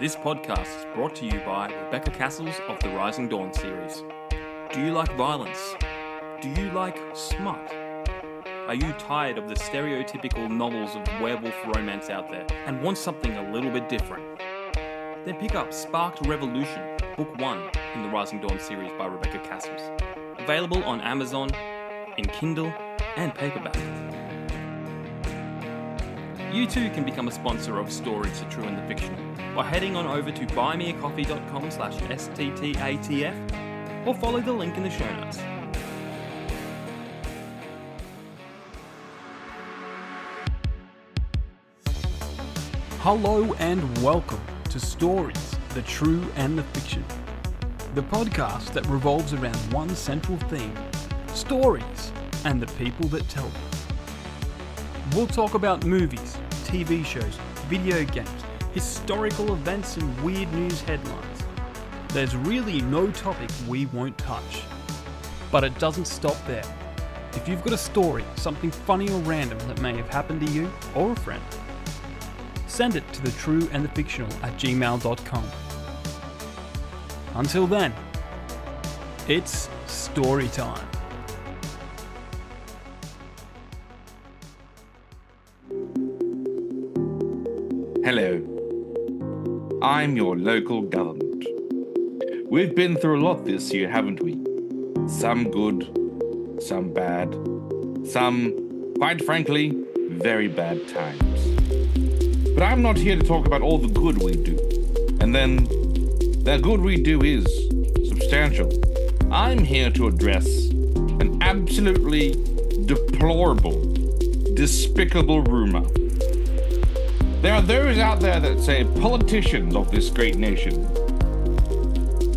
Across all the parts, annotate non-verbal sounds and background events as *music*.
This podcast is brought to you by Rebecca Cassells of the Rising Dawn series. Do you like violence? Do you like smut? Are you tired of the stereotypical novels of werewolf romance out there and want something a little bit different? Then pick up Sparked Revolution, Book 1 in the Rising Dawn series by Rebecca Cassells. Available on Amazon, in Kindle, and paperback. You too can become a sponsor of Stories, the True and the Fictional by heading on over to buymeacoffee.com slash sttatf or follow the link in the show notes. Hello and welcome to Stories, the True and the Fiction, the podcast that revolves around one central theme stories and the people that tell them. We'll talk about movies, TV shows, video games, historical events, and weird news headlines. There's really no topic we won't touch. But it doesn't stop there. If you've got a story, something funny or random that may have happened to you or a friend, send it to the true and the fictional at gmail.com. Until then, it's story time. Hello. I'm your local government. We've been through a lot this year, haven't we? Some good, some bad, some, quite frankly, very bad times. But I'm not here to talk about all the good we do. And then, the good we do is substantial. I'm here to address an absolutely deplorable, despicable rumor. There are those out there that say politicians of this great nation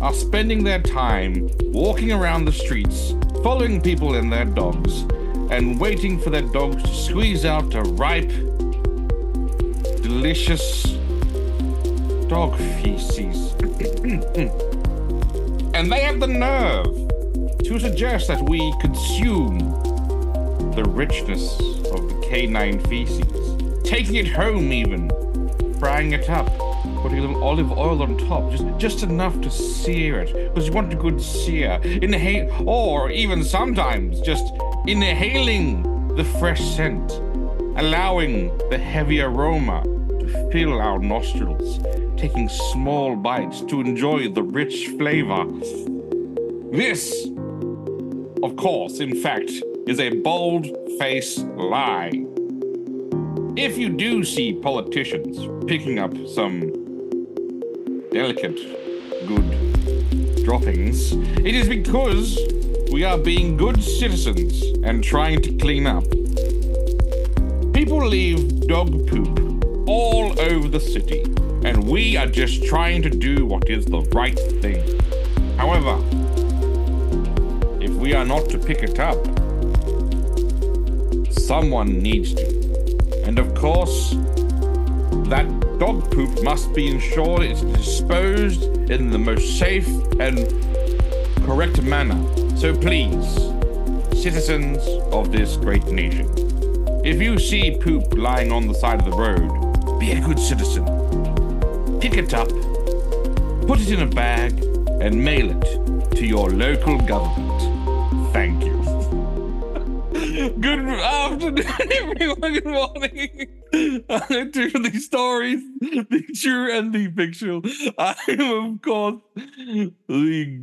are spending their time walking around the streets, following people and their dogs, and waiting for their dogs to squeeze out a ripe, delicious dog feces. *clears throat* and they have the nerve to suggest that we consume the richness of the canine feces taking it home even, frying it up, putting a little olive oil on top, just just enough to sear it, because you want a good sear. Inhale, or even sometimes just inhaling the fresh scent, allowing the heavy aroma to fill our nostrils, taking small bites to enjoy the rich flavor. This, of course, in fact, is a bold faced lie. If you do see politicians picking up some delicate, good droppings, it is because we are being good citizens and trying to clean up. People leave dog poop all over the city, and we are just trying to do what is the right thing. However, if we are not to pick it up, someone needs to. And of course, that dog poop must be ensured it's disposed in the most safe and correct manner. So please, citizens of this great nation, if you see poop lying on the side of the road, be a good citizen. Pick it up, put it in a bag, and mail it to your local government. Good afternoon, *laughs* everyone. Good morning. I to the stories, the true and the fictional. I am, of course, the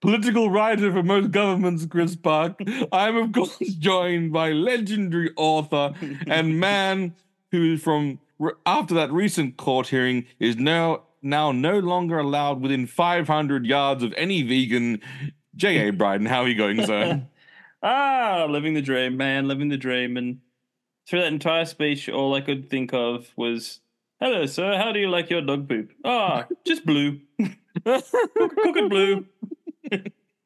political writer for most governments, Chris Park. I'm, of course, *laughs* joined by legendary author and *laughs* man who, from after that recent court hearing, is now now no longer allowed within 500 yards of any vegan. J.A. Bryden, how are you going, sir? Ah, living the dream, man, living the dream. And through that entire speech, all I could think of was, "Hello, sir. How do you like your dog poop? Ah, just blue. cook, cook it blue. *laughs*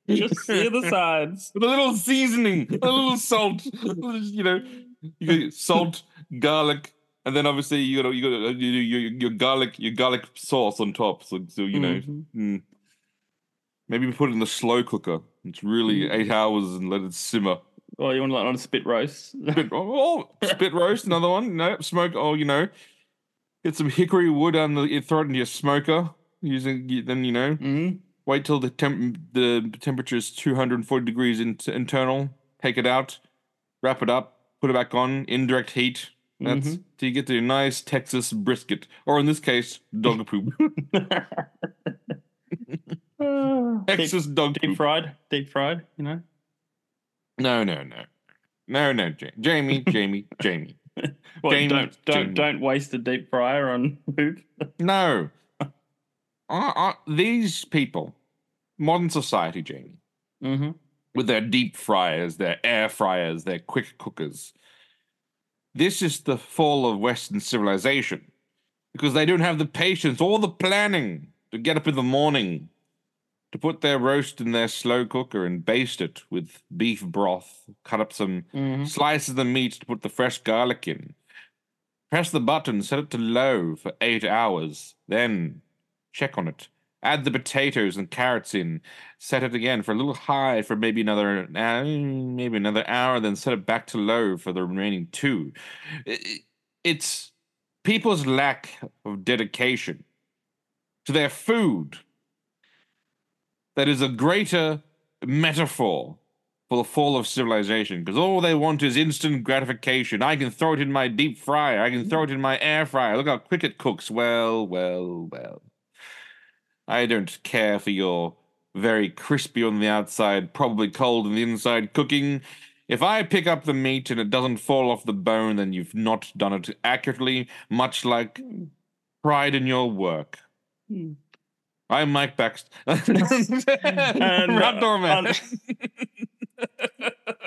just sear the sides with a little seasoning, a little salt. you know, you salt, garlic." And then obviously you got you got your, your garlic your garlic sauce on top, so so you know mm-hmm. mm. Maybe put it in the slow cooker. It's really mm. eight hours and let it simmer. Oh, you want to like on a spit roast? Spit, *laughs* oh, spit roast, another one. No, smoke. Oh, you know, Get some hickory wood and you throw it into your smoker. Using then you know Mm-hmm. wait till the temp the temperature is two hundred and forty degrees in- internal. Take it out, wrap it up, put it back on. Indirect heat. That's Mm-hmm. till you get the nice Texas brisket, or in this case, dog poop. *laughs* *sighs* Texas dog deep poop. fried, deep fried. You know. No, no, no, no, no, *laughs* Jamie, Jamie, Jamie. Well, Jamie- don't don't Jamie. don't waste a deep fryer on poop. *laughs* No. These people, modern society, Jamie, Mm-hmm. with their deep fryers, their air fryers, their quick cookers. This is the fall of Western civilization because they don't have the patience or the planning to get up in the morning to put their roast in their slow cooker and baste it with beef broth, cut up some Mm-hmm. slices of the meat to put the fresh garlic in. Press the button, set it to low for eight hours, then check on it. Add the potatoes and carrots in. Set it again for a little high for maybe another maybe another hour, then set it back to low for the remaining two. It's people's lack of dedication to their food that is a greater metaphor for the fall of civilization because all they want is instant gratification. I can throw it in my deep fryer. I can throw it in my air fryer. Look how quick it cooks. Well, well, well. I don't care for your very crispy on the outside, probably cold on the inside cooking. If I pick up the meat and it doesn't fall off the bone, then you've not done it accurately, much like pride in your work. Hmm. I'm Mike Baxter. *laughs* And, Rat uh, doorman. and-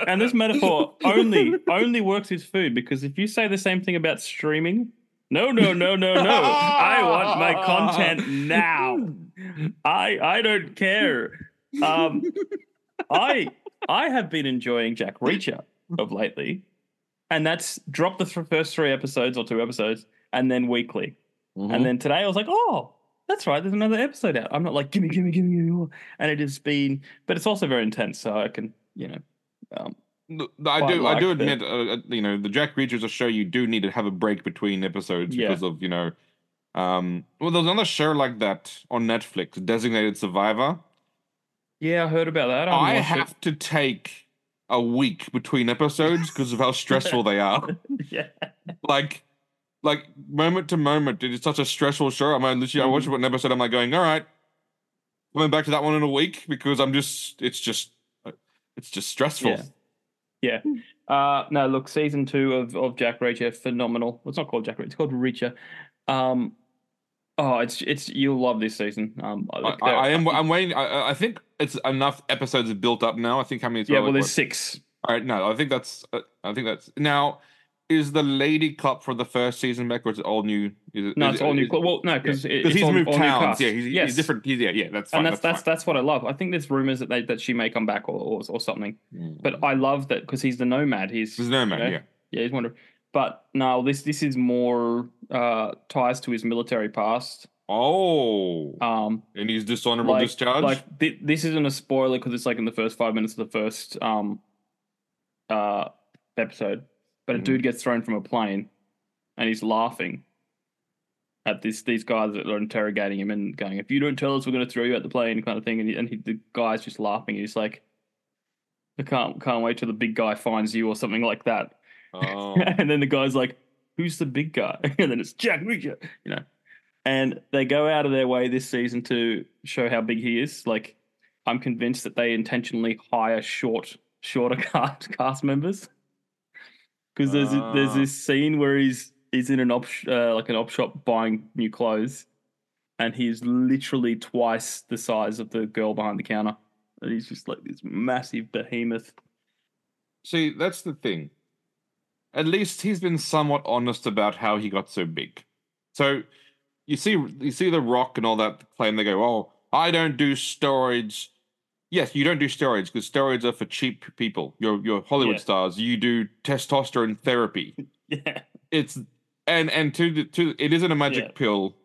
And this metaphor only only works with food because if you say the same thing about streaming, no, no, no, no, no. I want my content now. I I don't care. Um, I I have been enjoying Jack Reacher of lately, and that's dropped the th- first three episodes or two episodes, and then weekly. Mhm. And then today I was like, oh, that's right. There's another episode out. I'm not like, gimme, gimme, gimme, gimme more. And it has been, but it's also very intense. So I can, you know, um, I do. I do like the- admit, uh, uh, you know, the Jack Reacher's a show you do need to have a break between episodes Yeah. because of you know. Um, well, there's another show like that on Netflix, Designated Survivor. yeah, I heard about that. I haven't have to take a week between episodes because of how *laughs* stressful they are. yeah. Like, like moment to moment, it is such a stressful show. I'm like, literally, I watch Mhm. one episode, I'm like going, all right, coming back to that one in a week because I'm just, it's just, it's just stressful. Yeah. Yeah. Uh, no, look, season two of, of Jack Reacher, phenomenal. Well, it's not called Jack Reacher, it's called Reacher. Um, oh, it's it's you'll love this season. Um, I, I, I am. I'm waiting. I, I think it's enough episodes built up now. I think how many? Yeah, like, well, there's what- six. All right, no, I think that's. Uh, I think that's now. Is the lady cop for the first season back, or is it all new? Is it, No, it's it- all new. is- Well, no, yeah. because Because he's moved towns. Cast. Yeah, he's, yes. he's different. He's, yeah, yeah, that's fine. and that's that's fine. that's what I love. I think there's rumors that they that she may come back or or, or something. Mm. But I love that because he's the nomad. He's There's no man. Okay. Yeah. yeah, he's wonderful. But no, this this is more uh, ties to his military past. Oh, Um, and he's dishonorable like, discharge. like thi- this isn't a spoiler because it's like in the first five minutes of the first um uh episode. But a Mhm. dude gets thrown from a plane, and he's laughing at this these guys that are interrogating him and going, "If you don't tell us, we're going to throw you out the plane," kind of thing. And, he, and he, the guy's just laughing. He's like, "I can't can't wait till the big guy finds you" or something like that. oh. *laughs* and then the guy's like, "Who's the big guy?" *laughs* And then it's Jack Reacher, you know. And they go out of their way this season to show how big he is. Like, I'm convinced that they intentionally hire short, shorter *laughs* cast cast members because there's a- there's Ah. this scene where he's he's in an op uh, like an op shop buying new clothes, and he's literally twice the size of the girl behind the counter. And he's just like this massive behemoth. See, that's the thing. At least he's been somewhat honest about how he got so big. So you see, you see the Rock and all that claim. They go, "Oh, I don't do steroids." Yes, you don't do steroids because steroids are for cheap people. You're you're Hollywood Yeah. stars. You do testosterone therapy. *laughs* Yeah, It's and and to the to it isn't a magic Yeah. pill.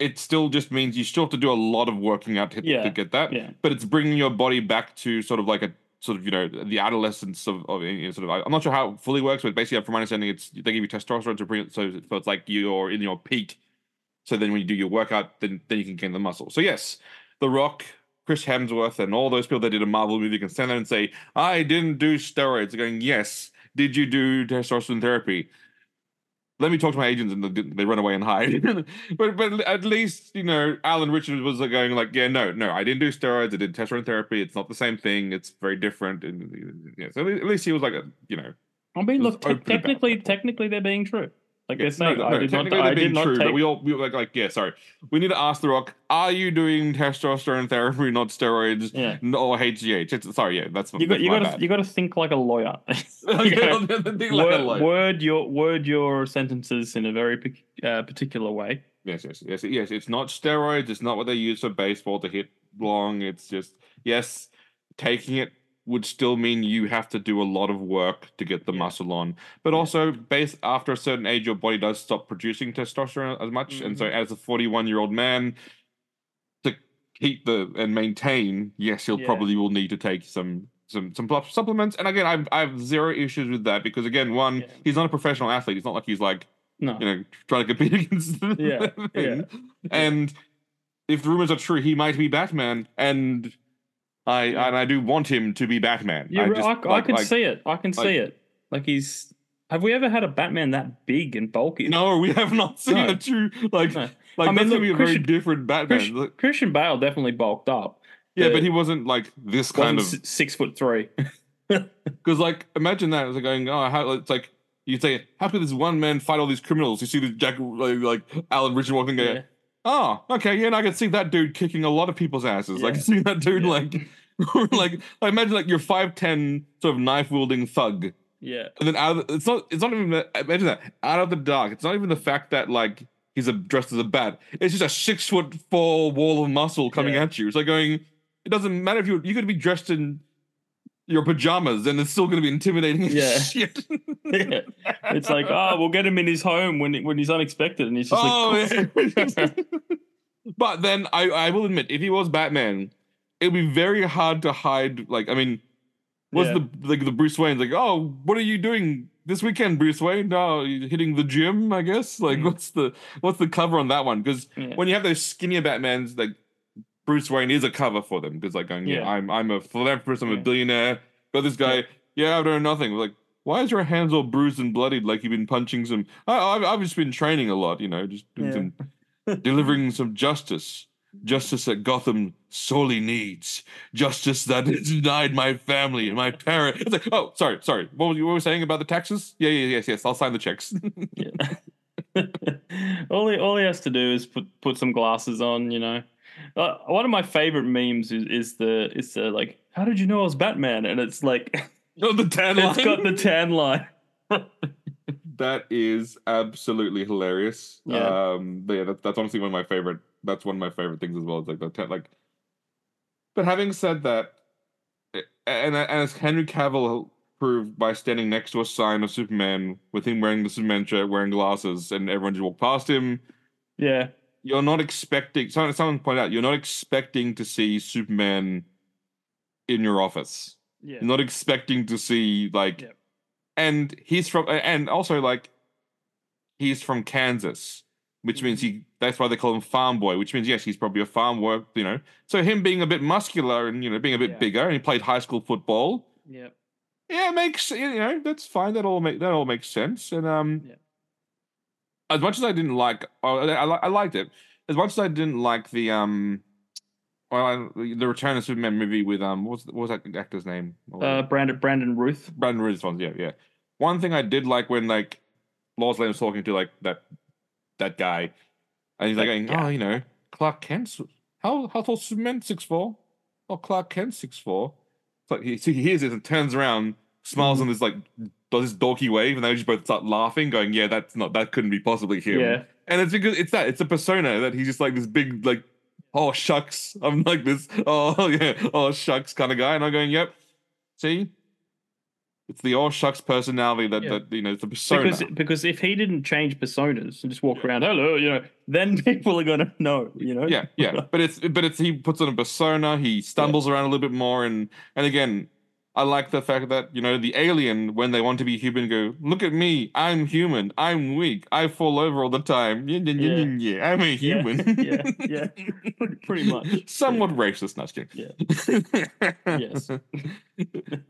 It still just means you still have to do a lot of working out to, Yeah. to get that yeah. but it's bringing your body back to sort of like a sort of you know the adolescence of, of you know, sort of I'm not sure how it fully works, but basically from my understanding, it's they give you testosterone to bring it so, so it's like you're in your peak So then when you do your workout, then then you can gain the muscle. So yes, The Rock, Chris Hemsworth, and all those people that did a Marvel movie can stand there and say, "I didn't do steroids." Going, yes, did you do testosterone therapy? Let me talk to my agents, and they- run away and hide. *laughs* but but at least you know Alan Ritchson was going like, yeah, no, no, I didn't do steroids. I did testosterone therapy. It's not the same thing. It's very different. And yeah, so at least he was like, a, you know, I mean, look, te- technically, technically, they're being true. Like they're saying, no, I did not, I did not true, take. but we all we were like like yeah, sorry. We need to ask the Rock: Are you doing testosterone therapy, not steroids, yeah, or HGH? It's, sorry, yeah, that's you got you got to you got to think like a lawyer. *laughs* *laughs* Okay, Yeah. I'll do like a word, lawyer. word your word your sentences in a very uh, particular way. Yes, yes, yes, yes. It's not steroids. It's not what they use for baseball to hit long. It's just yes, taking it would still mean you have to do a lot of work to get the Yeah. muscle on. But Yeah. also, based after a certain age, your body does stop producing testosterone as much, and so Mhm. as a forty-one-year-old man, to keep the and maintain, yes, you'll Yeah. probably will need to take some. Some, some supplements and again I've, I have zero issues with that because again one Yeah. he's not a professional athlete it's not like he's like No, you know, trying to compete *laughs* against the Yeah, thing. And if the rumors are true, he might be Batman, and I and I do want him to be Batman. yeah, I, I, just, I, like- can like- see it. I can like- see it. Like he's. Have we ever had a Batman that big and bulky? No, we *laughs* have not seen No. a true like No. like I mean, that's gonna look, be a very Christian- different Batman. Christian, Christian Bale definitely bulked up. yeah, but- but he wasn't like this Kind kind of six foot three. *laughs* because like imagine that it's like going oh how it's like you say how could this one man fight all these criminals? You see the Jack like, like Alan Ritchson walking there. Yeah. Oh, okay, yeah, and I can see that dude kicking a lot of people's asses. I Yeah. can see that dude Yeah. like, *laughs* like I imagine like you're five ten sort of knife wielding thug, Yeah. and then out of the, it's not it's not even the, imagine that out of the dark. It's not even the fact that like he's a, dressed as a bat. It's just a six foot four wall of muscle coming Yeah. at you. It's like going. It doesn't matter if you you could be dressed in your pajamas and it's still going to be intimidating as Yeah. shit. *laughs* Yeah. It's like, oh, we'll get him in his home when when he's unexpected, and he's just Oh, like, yeah. *laughs* *laughs* but then I, I will admit, if he was Batman, it would be very hard to hide. Like, I mean, was Yeah. the like the Bruce Wayne's like, oh, what are you doing this weekend, Bruce Wayne? No, you hitting the gym, I guess. Like, Mm. what's the what's the cover on that one? Because when you have those skinnier Batmans, like Bruce Wayne is a cover for them. Because like going, yeah, Yeah. I'm I'm a philanthropist, I'm a billionaire. But this guy, yeah, I've done nothing. Like. Why is your hands all bruised and bloodied like you've been punching some? I, I've, I've just been training a lot, you know, just doing Yeah. some *laughs* delivering some justice. Justice that Gotham sorely needs. Justice that has denied my family and my parents. It's like, oh, sorry, sorry. What was you what were you saying about the taxes? Yeah, yeah, yes, yes. I'll sign the checks. *laughs* All he all he has to do is put put some glasses on, you know. Uh, one of my favorite memes is, is the is the like, how did you know I was Batman? And it's like *laughs* oh, the tan it's line. got the tan line. *laughs* that is absolutely hilarious. Yeah. Um, but yeah, that, that's honestly one of my favorite. That's one of my favorite things as well. It's like the tan, like. But having said that, and, and as Henry Cavill proved by standing next to a sign of Superman with him wearing the Superman shirt, wearing glasses, and everyone just walked past him. Yeah, You're not expecting. Someone, someone pointed out you're not expecting to see Superman in your office. yeah, You're not expecting to see like, Yep. and he's from, and also like, he's from Kansas, which means he. That's why they call him Farm Boy, which means yes, he's probably a farm work. You know, so him being a bit muscular and you know being a bit Yeah. bigger, and he played high school football. yeah, Yeah, it makes you know that's fine. That all make that all makes sense. And um, Yeah. As much as I didn't like, oh, I, I, I liked it. As much as I didn't like the um, well, I, the Return of Superman movie with um, what was what was that actor's name? What was it? Uh, Brandon Brandon Routh. Brandon Routh's ones, yeah, yeah. One thing I did like when like Lois Lane was talking to like that that guy, and he's like, That going, guy. "Oh, you know, Clark Kent's how how tall Superman six four? Oh, Clark Kent six four. It's like he, so he hears it and turns around, smiles Mm-hmm. and is like does this dorky wave, and they just both start laughing, going, "Yeah, that's not that couldn't be possibly him." Yeah, And it's because it's that it's a persona that he's just like this big like oh shucks. *laughs* I'm like this oh *laughs* yeah oh shucks kind of guy. And I'm going yep. See? It's the oh shucks personality that Yeah. that you know it's a persona. Because because if he didn't change personas and just walk around, hello, you know, then *laughs* people are gonna know, you know. yeah yeah. But it's but it's he puts on a persona he stumbles around a little bit more and and again I like the fact that you know the alien, when they want to be human, go look at me. I'm human. I'm weak. I fall over all the time. Yeah, yeah, yeah, yeah, yeah. I'm a human. *laughs* yeah, yeah. Pretty- pretty much. Somewhat racist, not kidding. Yeah. *laughs* Yes.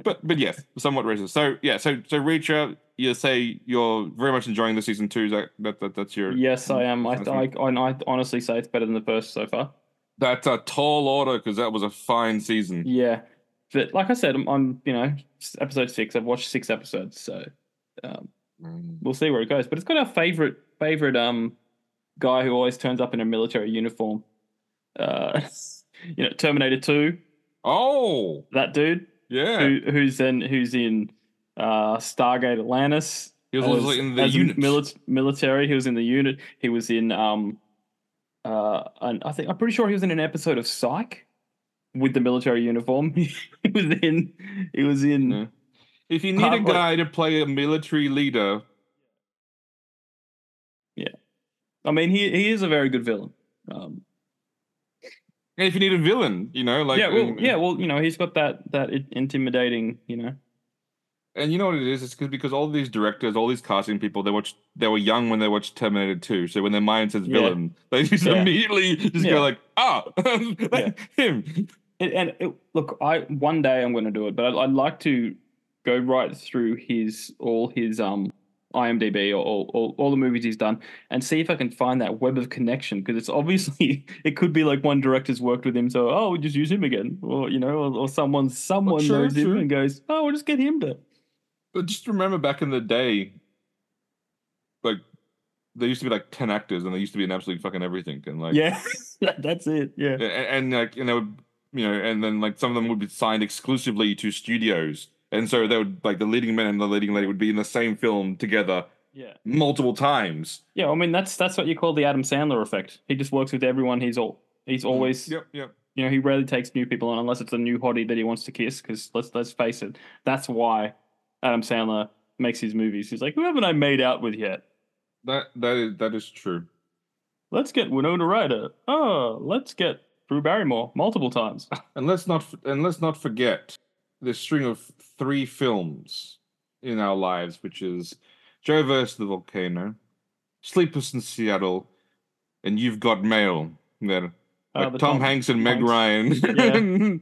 but but yes, somewhat racist. So yeah, so so Reacher, you say you're very much enjoying the season two. Is that, that, that that's your Yes, I am. I, I. I, I honestly say it's better than the first so far. That's a tall order because that was a fine season. Yeah, but like I said, I'm, I'm you know episode six. I've watched six episodes, so um, Mm. we'll see where it goes. But it's got our favorite favorite um guy who always turns up in a military uniform. Uh, *laughs* you know, Terminator Two. Oh That dude yeah, who who's in who's in uh, Stargate Atlantis. he was, was- in the unit. mili- military. He was in the unit. He was in um uh and I think I'm pretty sure he was in an episode of Psych with the military uniform. *laughs* he was in he was in Yeah. if you need a guy to play a military leader, yeah, I mean he he is a very good villain. Um and if you need a villain, you know, like yeah, well, um, yeah, well, you know, he's got that that intimidating, you know. And you know what it is? It's It's because because all these directors, all these casting people, they watched they were young when they watched Terminator 2. So when their mind says Yeah. villain, they just Yeah. immediately just Yeah. go like, ah, *laughs* Yeah. him. And, and it, look, I one day I'm going to do it, but I'd, I'd like to go right through his all his um IMDb or all, all, all the movies he's done and see if I can find that web of connection because it's obviously *laughs* it could be like one director's worked with him, so oh we'll just use him again, or you know, or, or someone someone true, knows him and goes oh we'll just get him to But just remember back in the day, like there used to be like 10 actors and there used to be an absolute fucking everything. And like, yeah *laughs* that's it yeah and, and like, and they would, you know, and then like some of them would be signed exclusively to studios. And so they would like the leading man and the leading lady would be in the same film together yeah multiple times. yeah I mean that's that's what you call the Adam Sandler effect. He just works with everyone. He's all he's mm-hmm. always Yep, yep. you know, he rarely takes new people on unless it's a new hottie that he wants to kiss. Because let's let's face it, that's why Adam Sandler makes his movies. He's like, who haven't I made out with yet? That that is that is true. Let's get Winona Ryder. Oh, let's get Drew Barrymore multiple times. *laughs* And let's not and let's not forget this string of three films in our lives, which is Joe versus the Volcano, Sleepless in Seattle, and You've Got Mail. That Uh, like the Tom, Hanks and Meg Hanks. Ryan,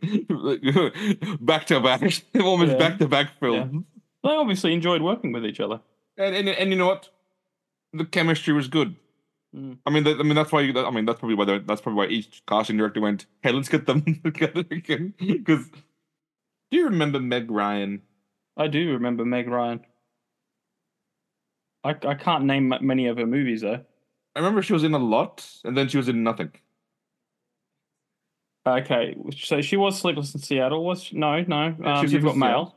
back to back, almost Yeah. back to back films. They obviously enjoyed working with each other. And, and and you know what? The chemistry was good. Mm. I mean, that, I mean that's why. You, I mean that's probably why. they- That's probably why each casting director went, "Hey, let's get them *laughs* together again." *laughs* Because do you remember Meg Ryan? I do remember Meg Ryan. I, I can't name many of her movies though. I remember she was in a lot, and then she was in nothing. Okay, so she was Sleepless in Seattle. Was she? no, no. Yeah, Um, she was you've got Mail.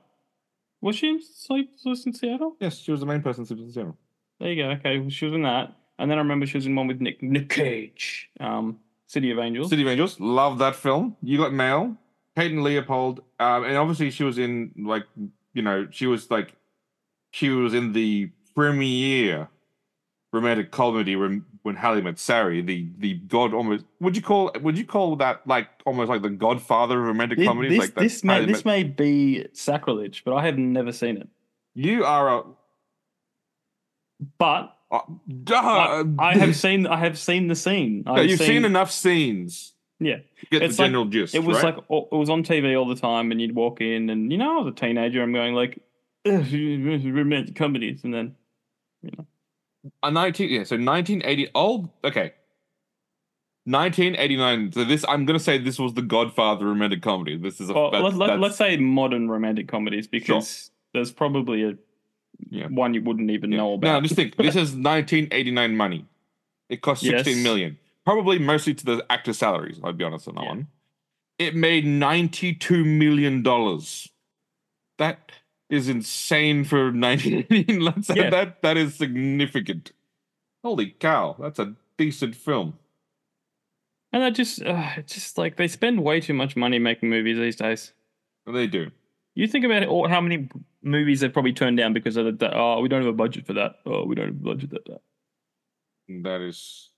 Was she in Sleepless in Seattle? Yes, she was the main person. in Sleepless in Seattle. There you go. Okay, well, she was in that, and then I remember she was in one with Nick Nick Cage, um, City of Angels. City of Angels, love that film. You got Mail, Peyton Leopold, um, and obviously she was in like you know she was like she was in the premiere romantic comedy when Harry met Sally, the the god almost would you call would you call that like almost like the Godfather of romantic Thi- comedies? this like this may this may be sacrilege, but I have never seen it. you are a But uh, I, I have *laughs* seen I have seen the scene. I've you've seen, enough scenes. Yeah. get It's the like- general gist. It was right? like it was on TV all the time, and you'd walk in, and you know, I was a teenager. I'm going like *laughs* romantic comedies, and then a 19 yeah so 1980 old okay 1989 so this i'm gonna say this was the godfather romantic comedy this is a oh, that's, let, that's- let's say modern romantic comedies because there's probably a Yeah. one you wouldn't even yeah. know now about. just think this is 1989 *laughs* money it cost Yes. 16 million probably mostly to the actor salaries i'll be honest on that Yeah. one it made 92 million dollars that is insane for 1980 Let's say Yeah. that that is significant holy cow that's a decent film And I just, uh, just like they spend way too much money making movies these days. they do You think about it, how many movies they've probably turned down because of the, oh, we don't have a budget for that. Oh, we don't have a budget for that. That is,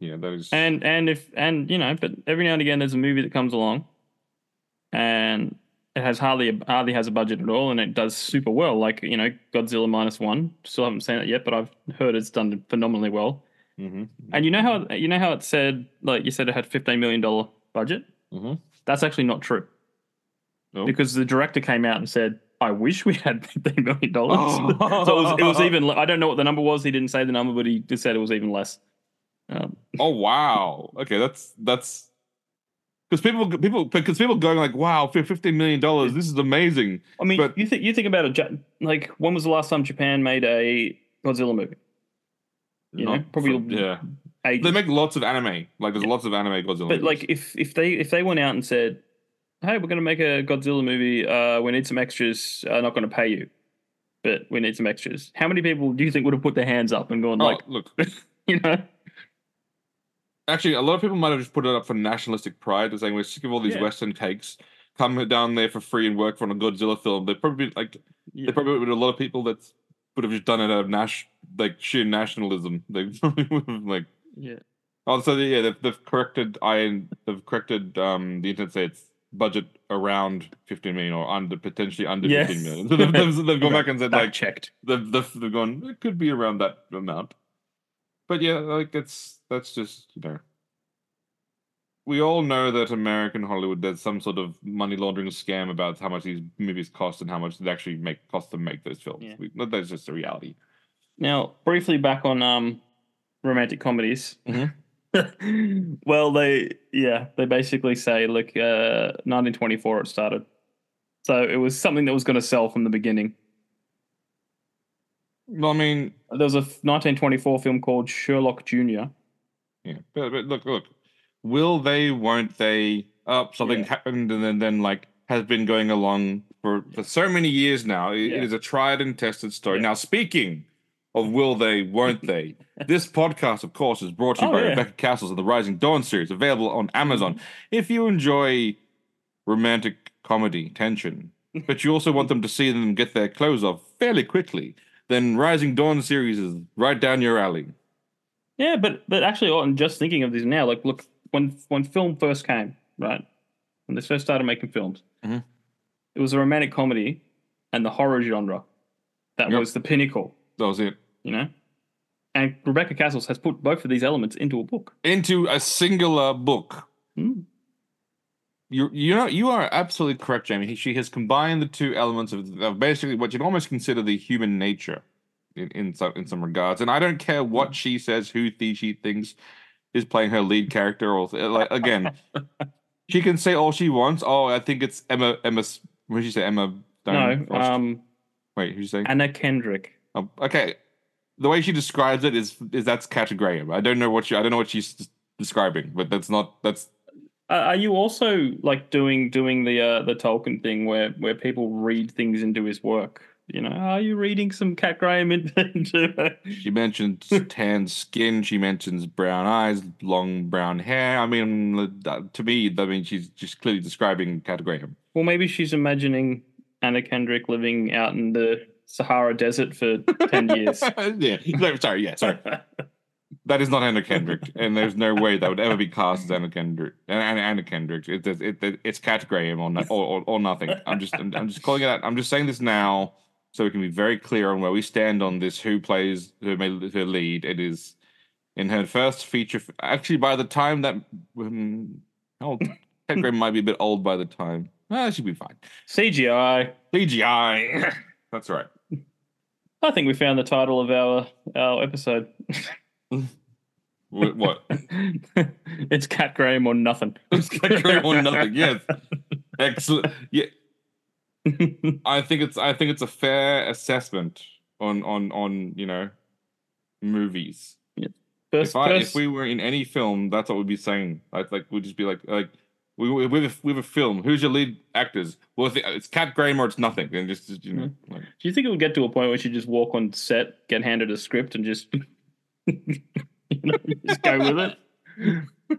yeah, that is. And and if and you know, but every now and again there's a movie that comes along, and it has hardly hardly has a budget at all, and it does super well. Like you know, Godzilla minus one. Still haven't seen it yet, but I've heard it's done phenomenally well. Mm-hmm. And you know how you know how it said like you said it had fifteen million dollar budget. Mm-hmm. That's actually not true because the director came out and said, "I wish we had *laughs* fifteen million dollars." Oh. *laughs* so it was, it was even. I don't know what the number was. He didn't say the number, but he just said it was even less. Um, Oh wow. Okay, that's that's because people people because people going like, wow, for fifteen million dollars, this is amazing. I mean, But- you think you think about it. Like, when was the last time Japan made a Godzilla movie? You know, probably yeah. ages. They make lots of anime. Like there's lots of anime Godzilla. But movies. like, if if they if they went out and said, "Hey, we're going to make a Godzilla movie. Uh, we need some extras. Uh, not going to pay you, but we need some extras." How many people do you think would have put their hands up and gone oh, like, look, *laughs* you know? Actually, a lot of people might have just put it up for nationalistic pride, and saying we're sick of all these Yeah. Western cakes. Come down there for free and work for a Godzilla film. They probably like Yeah. they probably would a lot of people that would have just done it out of nas- like sheer nationalism. *laughs* They probably would have like yeah. Oh, so yeah, they've, they've corrected. I they've corrected. Um, the internet say it's budget around fifteen million or under potentially under Yes. fifteen million. *laughs* So they've, they've, they've gone back and said like checked. they've, they've they've gone. It could be around that amount. But yeah, like it's that's just you know. We all know that American Hollywood there's some sort of money laundering scam about how much these movies cost and how much they actually make cost to make those films. Yeah. We, that's just the reality. Now, briefly back on um, romantic comedies. Mhm. *laughs* well, they yeah, they basically say, look, uh, 1924 it started, so it was something that was going to sell from the beginning. Well, I mean, There was a 1924 film called Sherlock Junior. Yeah, but, but look, look. Will they? Won't they? Up something Yeah. happened, and then then like has been going along for, for so many years now. It- Yeah. it is a tried and tested story. Yeah. Now, speaking of will they? Won't they? *laughs* this podcast, of course, is brought to you Oh, by yeah. Rebecca Cassells and the Rising Dawn series, available on Amazon. Mm-hmm. If you enjoy romantic comedy tension, *laughs* but you also want them to see them get their clothes off fairly quickly, then Rising Dawn series is right down your alley. Yeah, but but actually, I'm just thinking of this now. Like, look, when when film first came, right, when they first started making films, Mhm. it was a romantic comedy and the horror genre that Yep. was the pinnacle. That was it. You know, and Rebecca Cassells has put both of these elements into a book. into a singular book. Mm. You you know you are absolutely correct, Jamie. She has combined the two elements of, of basically what you'd almost consider the human nature in in some in some regards. And I don't care what she says, who the she thinks is playing her lead character, or like again, *laughs* she can say all she wants. Oh, I think it's Emma Emma. What did you say, Emma? Stone? No, um, wait, who's saying? Anna Kendrick. Oh, okay, the way she describes it is is that's Kat Graham. I don't know what she I don't know what she's describing, but that's not that's Uh, are you also like doing doing the uh, the Tolkien thing where where people read things into his work? You know, are you reading some Kat Graham into? *laughs* She mentions tan skin. She mentions brown eyes, long brown hair. I mean, to me, I mean, she's just clearly describing Kat Graham. well, maybe she's imagining Anna Kendrick living out in the Sahara Desert for ten years. *laughs* yeah, no, sorry, yeah, sorry. *laughs* That is not Anna Kendrick, and there's no way that would ever be cast as Anna Kendrick. Anna, Anna Kendrick, it, it, it, it's Kat Graham or, no- or, or, or nothing. I'm just, I'm, I'm just calling it out. I'm just saying this now so we can be very clear on where we stand on this. Who plays her, her lead? It is in her first feature. Actually, by the time that, um, oh, Kat Graham might be a bit old by the time. Ah, she'll be fine. CGI. CGI. *laughs* That's right. I think we found the title of our our episode. What? *laughs* it's Kat Graham or nothing. It's Kat Graham or nothing. Yes. *laughs* Excellent. Yeah. *laughs* I think it's I think it's a fair assessment on on on you know movies. First, if I first, if we were in any film, that's what we'd be saying. Like like we'd just be like like we we we have a, we have a film. Who's your lead actors? Well, it's, it's Kat Graham or it's nothing. And just, just, you know, mm. like, do you think it would get to a point where you just walk on set, get handed a script, and just *laughs* you know, just go with it? *laughs*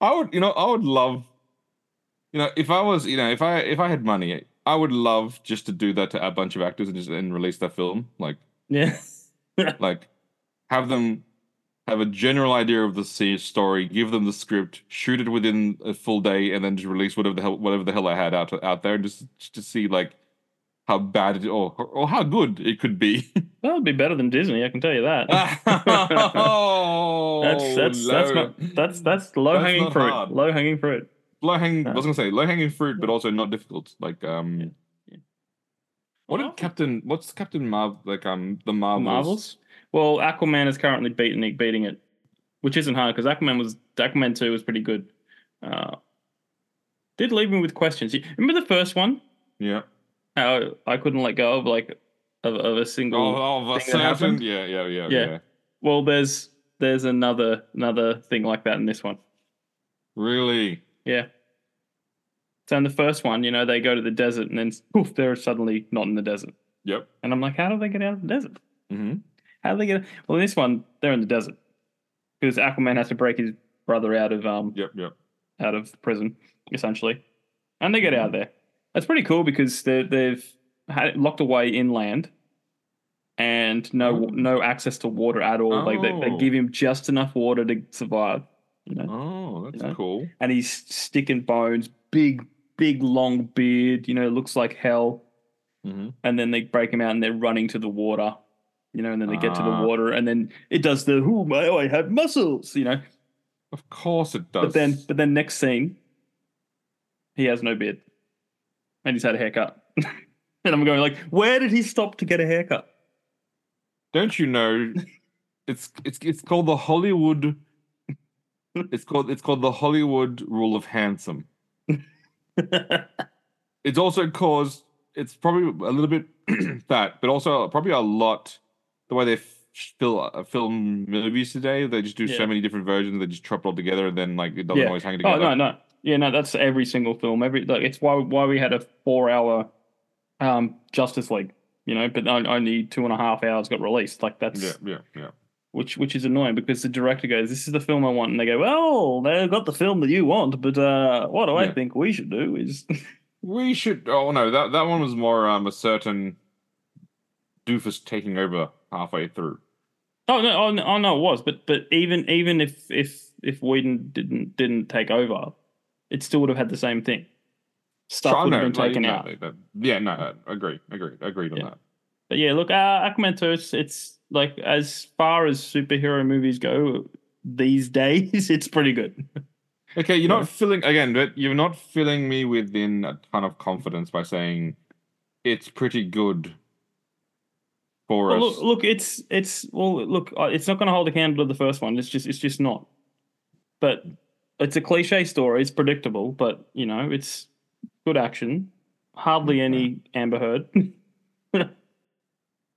I would you know I would love you know if I was you know if I if I had money I would love just to do that to a bunch of actors and just and release that film like Yeah. *laughs* like have them have a general idea of the story, give them the script, shoot it within a full day, and then just release whatever the hell whatever the hell I had out out there, just just to see like how bad it or or how good it could be. *laughs* That would be better than Disney, I can tell you that. *laughs* oh, that's that's that's low- not that's that's low hanging fruit. hard. Low hanging fruit. Low hanging. I was gonna say low hanging fruit, but also not difficult. Like um, Yeah. what Well, did Captain? What's Captain Marvel? Like um, the Marvels. Marvels. Well, Aquaman is currently beating it, beating it, which isn't hard because Aquaman was Aquaman two was pretty good. Uh, did leave me with questions. Remember the first one? Yeah. How I couldn't let go of like of, of a single. Oh, oh, a certain. Yeah, yeah, yeah, Yeah. yeah. Well, there's there's another another thing like that in this one. Really. Yeah. So in the first one, you know, they go to the desert and then poof, they're suddenly not in the desert. Yep. And I'm like, how do they get out of the desert? Mm-hmm. How do they get? Well, in this one, they're in the desert because Aquaman has to break his brother out of um Yep. Yep. out of prison essentially, and they get out there. That's pretty cool because they they've had it locked away inland, and no Oh. no access to water at all. Like they, they Oh. give him just enough water to survive. You know, Oh, that's Yeah. cool. and he's sticking bones, big big long beard. You know, looks like hell. Mm-hmm. and then they break him out and they're running to the water, you know, and then they get to the Ah. water and then it does the who my I have muscles, you know. Of course it does. But then but then next scene, he has no beard. And he's had a haircut. *laughs* and I'm going like, where did he stop to get a haircut? don't you know? It's it's it's called the Hollywood. *laughs* It's called it's called the Hollywood rule of handsome. *laughs* It's also caused. It's probably a little bit *clears throat* fat, but also probably a lot. The way they f- fil- uh, film movies today, they just do Yeah. so many different versions. They just chop it all together, and then like it doesn't Yeah. always hang together. oh no, no. Yeah, no, that's every single film. Every like it's why why we had a four hour um Justice League, you know, but only two and a half hours got released. Like that's Yeah, yeah, yeah. Which which is annoying because the director goes, "This is the film I want," and they go, "Well, they've got the film that you want, but uh, what do I think we should do is." *laughs* We should. Oh no, that that one was more um a certain doofus taking over halfway through. oh no, oh no, oh no, it was, but but even even if if if Whedon didn't didn't take over, it still would have had the same thing. Stuff So, would no, have been taken no, out. that- yeah, no, no, agree, agree, agreed on Yeah. that. But yeah, look, uh, Aquaman 2, it's, it's like as far as superhero movies go these days, *laughs* it's pretty good. Okay, you're Yeah. not filling again, but you're not filling me within a ton of confidence by saying it's pretty good for Well, us. look, look, it's it's well, look, uh, it's not going to hold a candle to the first one. It's just it's just not. But it's a cliche story. It's predictable, but you know, it's good action. Hardly any Amber Heard. *laughs*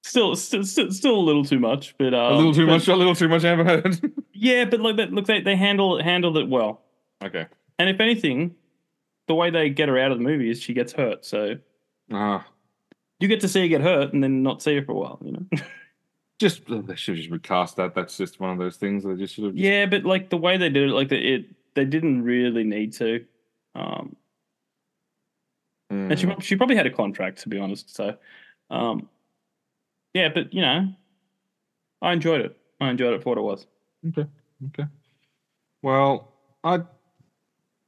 still, still, still, still a little too much, but uh, a little too but- much, a little too much Amber Heard. *laughs* Yeah, but look, they, look, they they handle handled it well. okay. And if anything, the way they get her out of the movie is she gets hurt. So Ah, you get to see her get hurt and then not see her for a while. You know. *laughs* just they should have just recast that. That's just one of those things. They just should have. Just, Yeah, but like the way they did it, like the, it, they didn't really need to. Um, and she Mm. she probably had a contract to be honest. So, um, yeah, but you know, I enjoyed it. I enjoyed it for what it was. Okay. Okay. Well, I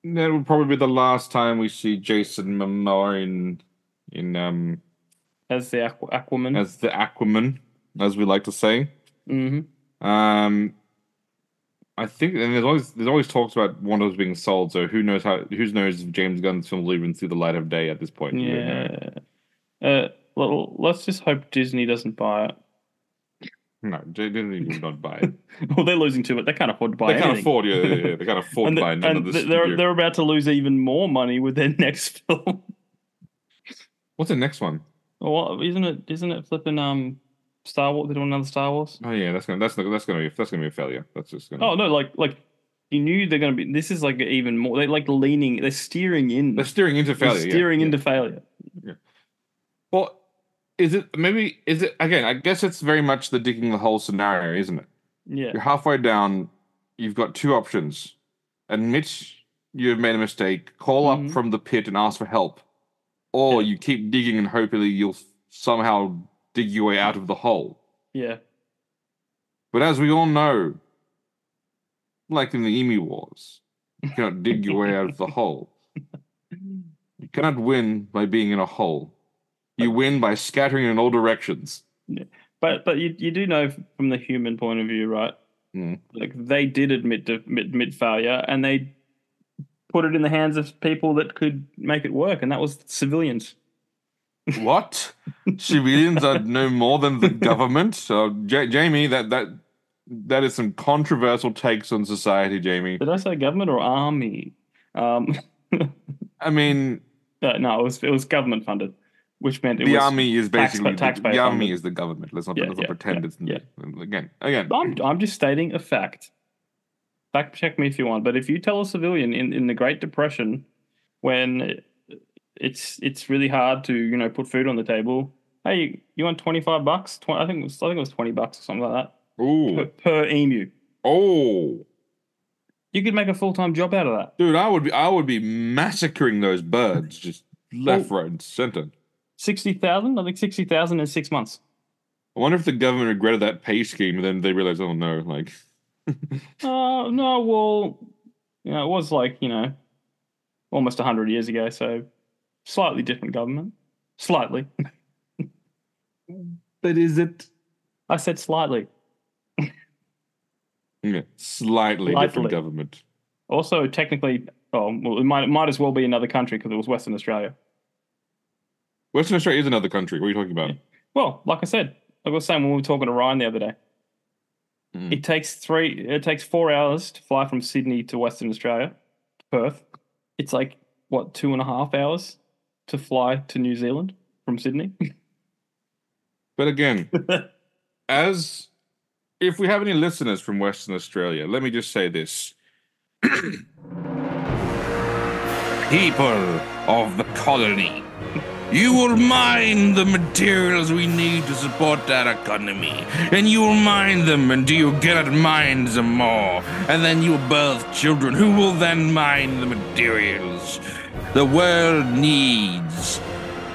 that would probably be the last time we see Jason Momoa in in um As the Aqu- Aquaman. as the Aquaman, as we like to say. hmm Um, I think, and there's always there's always talks about those being sold. So who knows how who knows if James Gunn's film will even see the light of day at this point? Yeah. Uh, well, let's just hope Disney doesn't buy it. No, Disney will not buy it. *laughs* well, they're losing too much. They can't afford to buy they can't anything. afford. Yeah, yeah, yeah, they can't afford and to the- buy and another th- they're studio. they're about to lose even more money with their *laughs* next film. What's the next one? well, isn't it? Isn't it flipping um Star Wars? They're doing another Star Wars. Oh yeah, that's gonna that's that's gonna be that's gonna be a failure. That's just gonna. Oh no, like like you knew they're going to be. This is like even more. They're like leaning. They're steering in. They're steering into They're failure. yeah, steering yeah. into failure. Well, is it maybe is it again? I guess it's very much the digging the hole scenario, isn't it? Yeah. You're halfway down. You've got two options: admit you've made a mistake, call Mhm. up from the pit and ask for help, or Yeah. you keep digging and hopefully you'll somehow dig your way out of the hole. Yeah. But as we all know, like in the Emu Wars. You cannot dig your way out of the *laughs* hole. You cannot win by being in a hole. You win by scattering in all directions. But but you you do know from the human point of view, right? Mm. Like they did admit to admit, admit failure, and they put it in the hands of people that could make it work, and that was civilians. *laughs* What? Civilians are no more than the government. So, J- Jamie, that that that is some controversial takes on society, Jamie. Did I say government or army? Um, *laughs* I mean, uh, no, it was it was government funded, which meant it the was. army is tax- basically taxpayer the army is the government. Let's not, Yeah, let's not yeah, pretend it's yeah. again again. I'm I'm just stating a fact. Fact check me if you want, but if you tell a civilian in, in the Great Depression, when it's it's really hard to you know put food on the table, hey, you want twenty five bucks? 20, I think it was I think it was twenty bucks or something like that Ooh, per emu. oh, You could make a full time job out of that. dude, I would be I would be massacring those birds just *laughs* left, right, and center. Sixty thousand, I think sixty thousand in six months. I wonder if the government regretted that pay scheme and then they realized, oh no, like *laughs* Uh no, well, you know, it was like you know, almost hundred years ago, so slightly different government. Slightly, but is it I said slightly. yeah, slightly Slightly. different government? Also, technically, oh, well, it might it might as well be another country because it was Western Australia. Western Australia is another country. What are you talking about? Well, like I said, like I was saying when we were talking to Ryan the other day, Mm. it takes three, it takes four hours to fly from Sydney to Western Australia, Perth. It's like what two and a half hours to fly to New Zealand from Sydney. *laughs* But again, *laughs* as if we have any listeners from Western Australia, let me just say this. *clears throat* People of the colony, you will mine the materials we need to support that economy, and you will mine them until you cannot mine some more, and then you will birth children who will then mine the materials. The world needs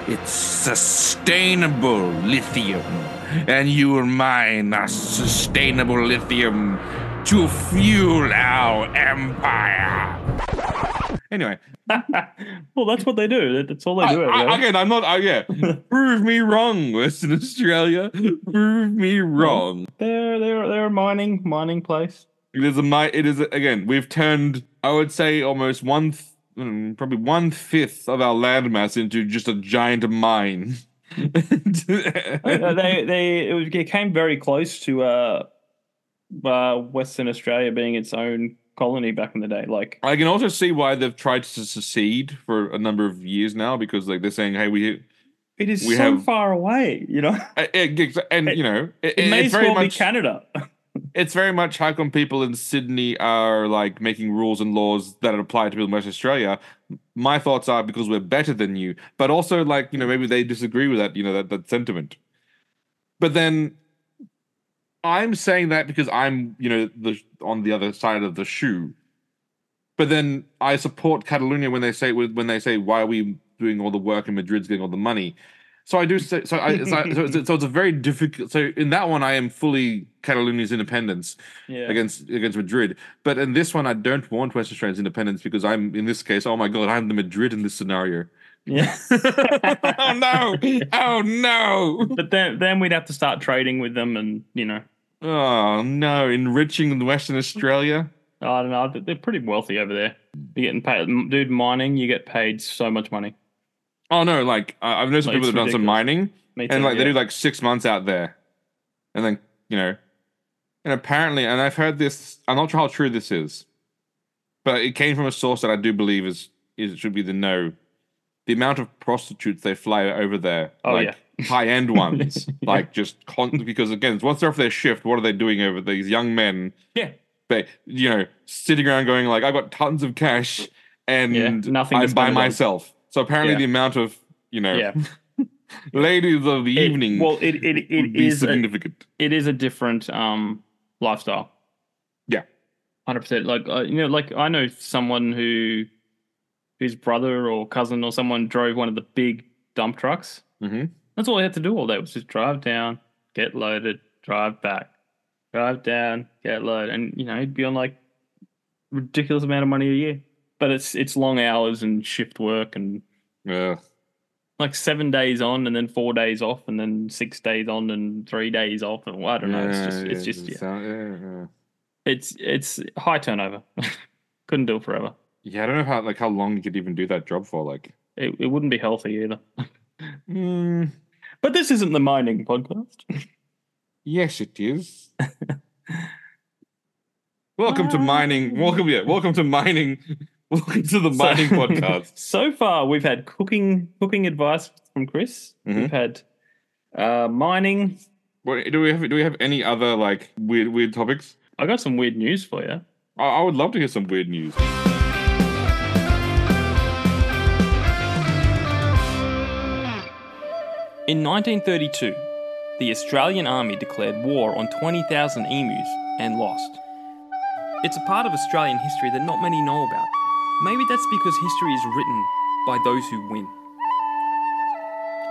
it's sustainable lithium, and you will mine our sustainable lithium to fuel our empire. Anyway, *laughs* well, that's what they do. That's all they do. I- again, I'm not. I, yeah, *laughs* prove me wrong, Western Australia. Prove me wrong. They're they're they're a mining mining place. It is a It is a, again. We've turned. I would say almost one, th- mm, probably one fifth of our landmass into just a giant mine. *laughs* Uh, they they it, was, it came very close to uh, uh, Western Australia being its own colony back in the day. Like I can also see why they've tried to secede for a number of years now because like they're saying, "Hey, we," it is We so have- far away. You know, *laughs* and you know, it, it may it's as very well be much, Canada. *laughs* it's very much how come people in Sydney are like making rules and laws that apply to people in West Australia. My thoughts are because we're better than you, but also like you know maybe they disagree with that you know that that sentiment. But then I'm saying that because I'm you know the on the other side of the shoe. But then I support Catalonia when they say when they say why are we doing all the work and Madrid's getting all the money. So I do say so. I, so, I- so, it's, so it's a very difficult. So in that one, I am fully Catalonia's independence Yeah, against against Madrid. But in this one, I don't want West Australia's independence because I'm in this case. Oh my god, I'm the Madrid in this scenario. yeah. *laughs* oh no! Oh no! but then then we'd have to start trading with them, and you know, Oh no! Enriching Western Australia. I don't know. They're pretty wealthy over there. You're getting paid, dude. Mining, you get paid so much money. Oh no! Like I- I've known some Like, people it's that have done some ridiculous. mining, Me and like they yeah. do like six months out there, and then you know, and apparently, and I've heard this. I'm not sure how true this is, but it came from a source that I do believe is is should be the no. The amount of prostitutes they fly over there, Oh, like high end *laughs* ones, Yeah. like just con- because again, once they're off their shift, what are they doing over these young men? Yeah. They, you know, sitting around going like, I've got tons of cash and Yeah, nothing I'm by myself. So apparently, Yeah. the amount of you know, Yeah. *laughs* ladies of the It- evening well, it it, it is a, significant. it is a different um lifestyle. Yeah. hundred percent. Like uh, you know, like I know someone who whose brother or cousin or someone drove one of the big dump trucks. hmm That's all he had to do all day was just drive down, get loaded, drive back, drive down, get loaded, and you know he'd be on like ridiculous amount of money a year. But it's it's long hours and shift work and Yeah. like seven days on and then four days off and then six days on and three days off and I don't know. It's just it's just yeah. sound- yeah, yeah. it's it's high turnover. *laughs* Couldn't do it forever. Yeah, I don't know how like how long you could even do that job for. Like, It it wouldn't be healthy either. *laughs* mm, But this isn't the mining podcast. yes, it is. welcome to mining. Welcome, yeah, welcome to mining. *laughs* Welcome to the mining So- *laughs* podcast. So far, we've had cooking cooking advice from Chris. Mhm. We've had uh, mining. What, do we have? Do we have any other like weird weird topics? I got some weird news for you. I, I would love to hear some weird news. In 1932, the Australian Army declared war on 20,000 emus and lost. It's a part of Australian history that not many know about. Maybe that's because history is written by those who win.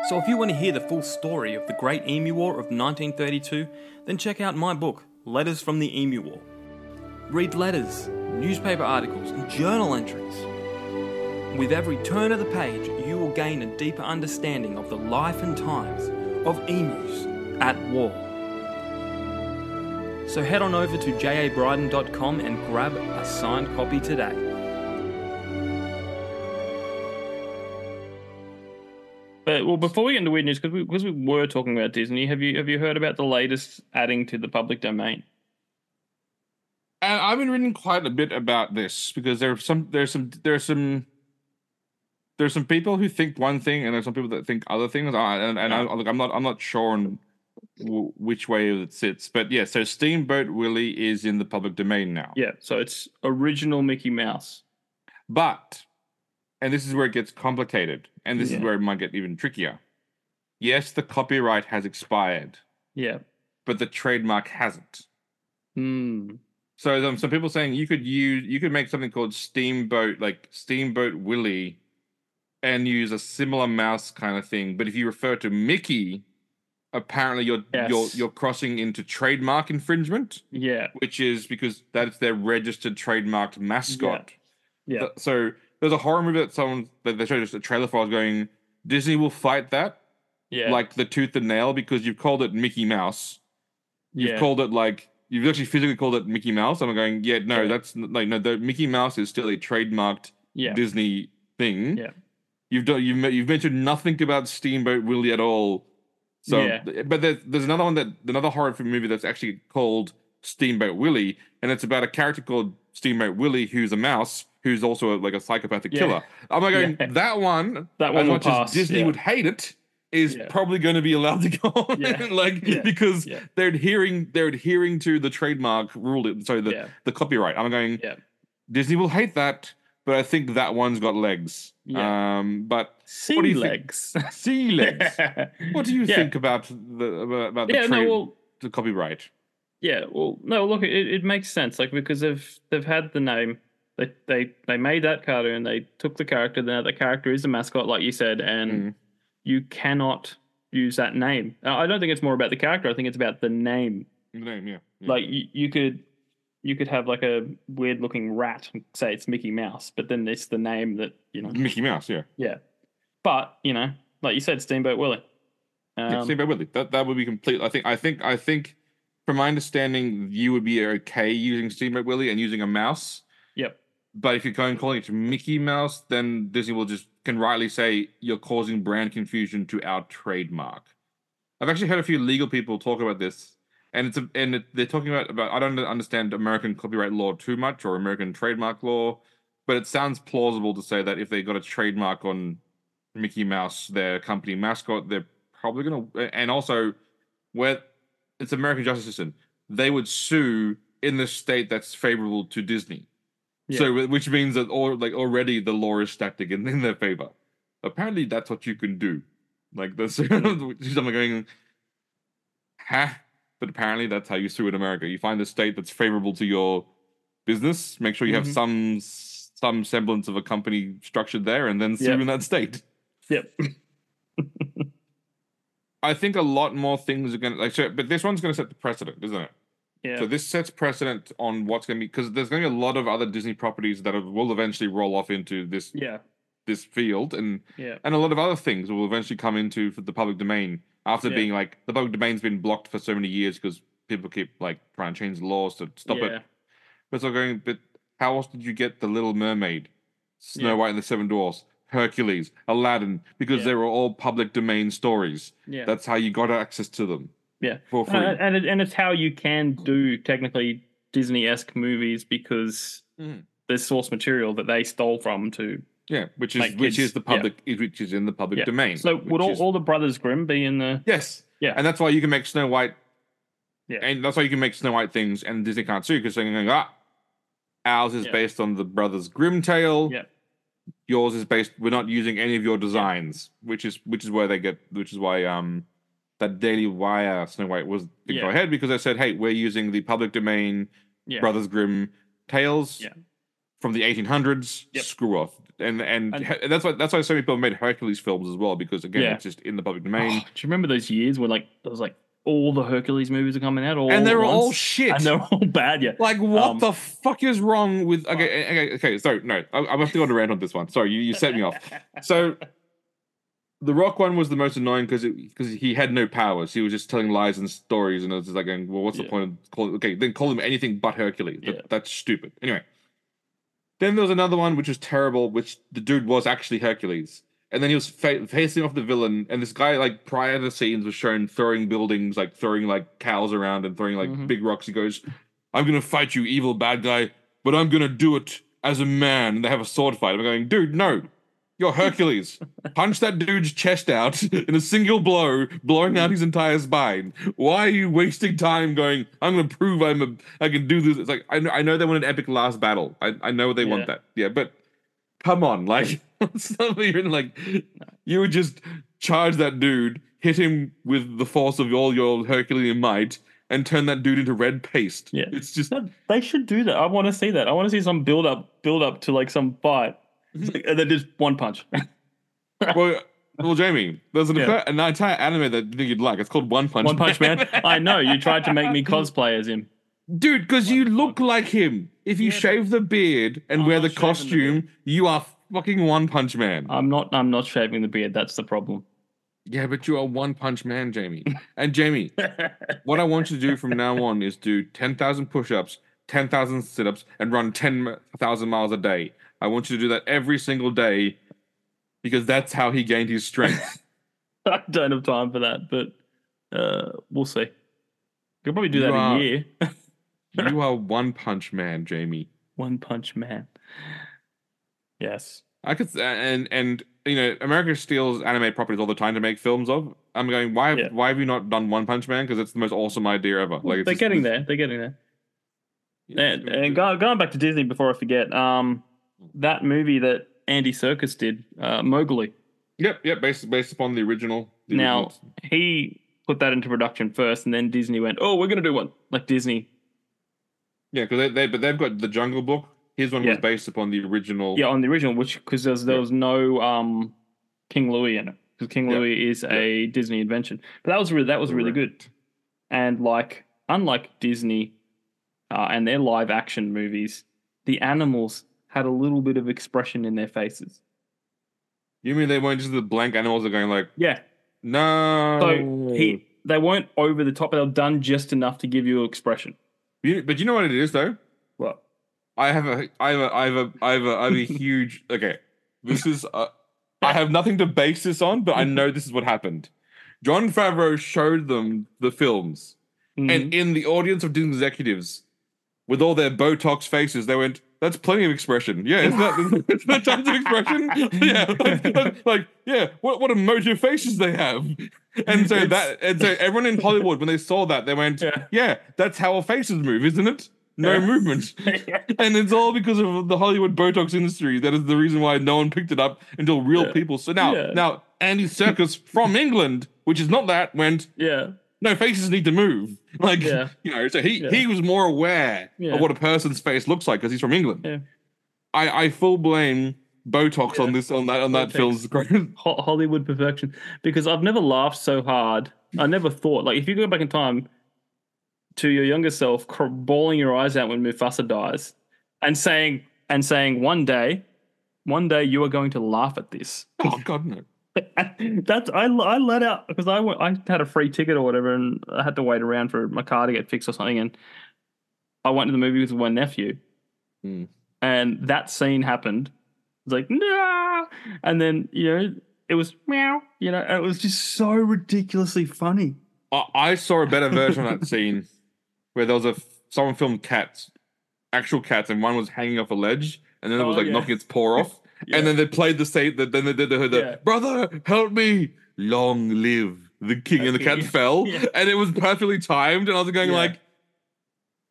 So if you want to hear the full story of the Great Emu War of 1932, then check out my book, Letters from the Emu War. Read letters, newspaper articles, and journal entries. With every turn of the page, you will gain a deeper understanding of the life and times of emus at war. So head on over to jabryden.com and grab a signed copy today. But well, before we get into weird news, because we, because we were talking about Disney, have you have you heard about the latest adding to the public domain? And I've been reading quite a bit about this because there are some there's some there's some there's some people who think one thing and there's some people that think other things. And, and I, look, I'm not I'm not sure on w- which way it sits, but yeah. So Steamboat Willie is in the public domain now. Yeah, so it's original Mickey Mouse. But, and this is where it gets complicated, and this Yeah. is where it might get even trickier. Yes, the copyright has expired, Yeah. but the trademark hasn't. Hmm. So um, some people saying you could use you could make something called Steamboat, like Steamboat Willie, and use a similar mouse kind of thing. But if you refer to Mickey, apparently you're you're you're crossing into trademark infringement, Yeah. which is because that's their registered trademarked mascot. Yeah. Th- So there's a horror movie that someone that they showed us a trailer for. I was going, Disney will fight that Yeah. like the tooth and nail because you've called it Mickey Mouse. You've yeah. called it like you've actually physically called it Mickey Mouse. I'm going, yeah, no, Yeah. that's like no, the Mickey Mouse is still a trademarked yeah. Disney thing. Yeah. You've done you've you've mentioned nothing about Steamboat Willie at all. So, Yeah. but there's there's another one that another horror film movie that's actually called Steamboat Willie, and it's about a character called Steamboat Willie who's a mouse who's also a, like a psychopathic Yeah. killer. I'm like going Yeah. that one. That one as much pass, as Disney would hate it, is Yeah. probably going to be allowed to go on. Yeah. *laughs* like Yeah. because they're adhering they're adhering to the trademark rule. So the the copyright. I'm going. Yeah. Disney will hate that, but I think that one's got legs. Yeah. Um, but Sea what do you think? legs. *laughs* sea legs. *laughs* what do you Yeah. think about the about, the, Yeah. trade, No. Well. the copyright? Yeah. Well. No. Look. It, it makes sense. Like because they've they've had the name. They they they made that cartoon. They took the character. Now the character is a mascot, like you said, and Mm. you cannot use that name. I don't think it's more about the character. I think it's about the name. The name, yeah. yeah. Like you, you could you could have like a weird looking rat and say it's Mickey Mouse, but then it's the name that you know. Mickey Mouse, yeah. Yeah. But you know, like you said, Steamboat Willie. Um, yeah, Steamboat Willie. That that would be complete. I think. I think. I think. From my understanding, you would be okay using Steamboat Willie and using a mouse. Yep. But if you're going calling it Mickey Mouse, then Disney will just can rightly say you're causing brand confusion to our trademark. I've actually heard a few legal people talk about this, and it's a, and it, they're talking about about I don't understand American copyright law too much or American trademark law, but it sounds plausible to say that if they got a trademark on Mickey Mouse, their company mascot, they're probably gonna and also where it's American justice system, they would sue in the state that's favorable to Disney. Yeah. So, which means that or like already the law is stacked in, in their favor. Apparently, that's what you can do. Like that's *laughs* I'm going, huh? But apparently, that's how you sue in America. You find a state that's favorable to your business. Make sure you have Mhm. some some semblance of a company structured there, and then sue Yep. in that state. Yep. *laughs* I think a lot more things are gonna like. So, but this one's gonna set the precedent, isn't it? Yeah. So this sets precedent on what's going to be because there's going to be a lot of other Disney properties that will eventually roll off into this yeah. this field, and Yeah. and a lot of other things will eventually come into for the public domain after Yeah. being like the public domain's been blocked for so many years because people keep like trying to change the laws to stop yeah. it. But so going, but how else did you get the Little Mermaid, Snow Yeah. White and the Seven Dwarfs, Hercules, Aladdin? Because they were all public domain stories. Yeah. That's how you got access to them yeah. for free. Uh, and it, and it's how you can do technically Disney esque movies because Mhm. there's source material that they stole from to. Yeah, which is like which is the yeah. public, which is in the public Yeah. domain. So would all, is- all the Brothers Grimm be in the? yes, Yeah. and that's why you can make Snow White. Yeah. and that's why you can make Snow White things, and Disney can't sue because they're going ah, ours is Yeah. based on the Brothers Grimm tale. Yeah. yours is based. We're not using any of your designs, which is which is where they get, which is why um that Daily Wire Snow White was didn't go Yeah. ahead because they said, hey, we're using the public domain Yeah. Brothers Grimm tales Yeah. from the 1800s. Yep. Screw off. And, and And- that's why that's why so many people made Hercules films as well because again Yeah. it's just in the public Oh, domain do you remember those years where like there was like all the Hercules movies are coming out all and they're all shit. and they're all bad. Yeah. Like what Um, the fuck is wrong with? Okay, okay, okay. Sorry, no, I, I'm have to go on a rant on this one. Sorry, you, you set me off. *laughs* So, the Rock one was the most annoying because because he had no powers. He was just telling lies and stories, and I was just like, going, well, what's the point of calling? Okay, then call him anything but Hercules. That- Yeah. That's stupid. Anyway, then there was another one which was terrible, which the dude was actually Hercules. And then he was fa- facing off the villain, and this guy, like prior to the scenes, was shown throwing buildings, like throwing like cows around and throwing like Mhm. big rocks. He goes, "I'm gonna fight you, evil bad guy, but I'm gonna do it as a man." And they have a sword fight. I'm going, dude, no, you're *laughs* Hercules. Punch that dude's chest out *laughs* in a single blow, blowing out his entire spine. Why are you wasting time going? I'm gonna prove I'm a, I can do this. It's like I know, I know they want an epic last battle. I, I know they want that. Yeah, but come on, *laughs* like not even like you would just charge that dude, hit him with the force of all your Herculean might, and turn that dude into red paste. Yeah. it's just No, They should do that. I want to see that. I want to see some build up, build up to like some fight, like- and then just one punch. *laughs* well, well, Jamie, there's an, Yeah. an entire anime that you think you'd like. It's called One Punch. one punch man. I know you tried to make me *laughs* cosplay as him. dude, because you look like him. If you Yeah, shave the beard and I'm wear the shaving the costume, you are fucking One Punch Man. I'm not. I'm not shaving the beard. That's the problem. yeah, but you are One Punch Man, Jamie. And Jamie, *laughs* what I want you to do from now on is do 10,000 push ups, 10,000 sit ups, and run 10,000 miles a day. I want you to do that every single day because that's how he gained his strength. *laughs* I don't have time for that, but uh, we'll see. Could probably do You that in are- a year. *laughs* you are *laughs* One Punch Man, Jamie. One Punch Man. Yes. I could, and and you know, America steals anime properties all the time to make films of. I'm going, why? Yeah. Why have you not done One Punch Man? Because it's the most awesome idea ever. Like it's They're just- getting there. They're getting there. Yeah, And, and go, going back to Disney before I forget, um, that movie that Andy Serkis did, uh, Mowgli. Yep, yep. Based based upon the original. The Now he put that into production first, and then Disney went, "Oh, we're going to do one like Disney." yeah, because they, they but they've got the Jungle Book. His one was based upon the original. Yeah, on the original, which because there was, there was no um, King Louie in it because King Yeah. Louie is a Disney invention. But that was really that was really good. And like unlike Disney uh, and their live action movies, the animals had a little bit of expression in their faces. You mean they weren't just the blank animals that are going like, Yeah, no. So he, they weren't over the top, they were done just enough to give you expression. You- but you know what it is though. What? I have a, I have a, I have a, I have a, I have a *laughs* huge. Okay, this is. Uh, I have nothing to base this on, but I *laughs* know this is what happened. Jon Favreau showed them the films, Mm-hmm. and in the audience of Disney executives, with all their Botox faces, they went, "That's plenty of expression. Yeah, isn't that, *laughs* *laughs* isn't that tons of expression? *laughs* yeah, like, like- yeah. What what emotive faces they have." And so It's- that, and so everyone in Hollywood, when they saw that, they went, Yeah. "Yeah, that's how our faces move, isn't it? No Yeah. movement." and it's all because of the Hollywood Botox industry. That is the reason why no one picked it up until real Yeah. people. So now, now Andy Serkis from England, which is not that, went yeah, no faces need to move. *laughs* Like Yeah. you know, so he Yeah. he was more aware Yeah. of what a person's face looks like because he's from England. Yeah. I I full blame Botox on this on that on that great. *laughs* Hollywood perfection. Because I've never laughed so hard. I never thought like if you go back in time, to your younger self, cr- bawling your eyes out when Mufasa dies, and saying and saying one day, one day you are going to laugh at this. Oh God, no. *laughs* That's I I let out because I went, I had a free ticket or whatever, and I had to wait around for my car to get fixed or something, and I went to the movie with my nephew, Hmm. and that scene happened. It's like no, and then you know it was meow, you know, and it was just so ridiculously funny. I, I saw a better version of that scene where there was a someone filmed cats, actual cats, and one was hanging off a ledge, and then it was Oh, like yeah. knocking its paw off, *laughs* Yeah. and then they played the same. The, then they did the, the Yeah. brother, help me, long live the king, and the cat fell, *laughs* Yeah. and it was perfectly timed, and I was going like,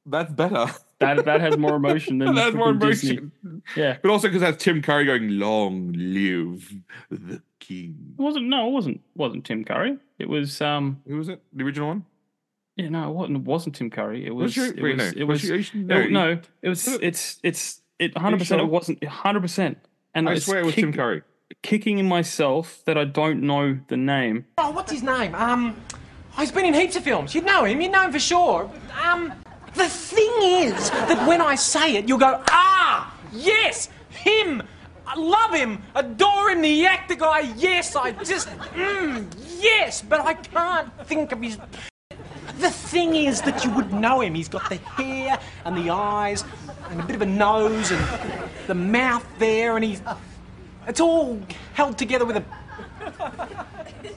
that's better. That that has more emotion than *laughs* That's more freaking Disney. emotion. Yeah, But also because that's Tim Curry going, long live the king. it wasn't. No, it wasn't. Wasn't Tim Curry? It was. Um. Who was it? The original one? Yeah, no, it wasn't. It wasn't Tim Curry. It was. It Wait, was. no. It was. you- you should it- no, it was. It's. It's. It. Hundred percent. sure? It wasn't. Hundred percent. And I swear it was kick- Tim Curry. Kicking in myself that I don't know the name. Oh, what's his name? Um, oh, he's been in heaps of films. You'd know him. You'd know him for sure. Um, the thing is that when I say it, you'll go, ah, yes, him. I love him, adore him, the actor guy. Yes, I just, mm, yes, but I can't think of his. The thing is that you would know him. He's got the hair and the eyes and a bit of a nose and the mouth there, and he's. It's all held together with a.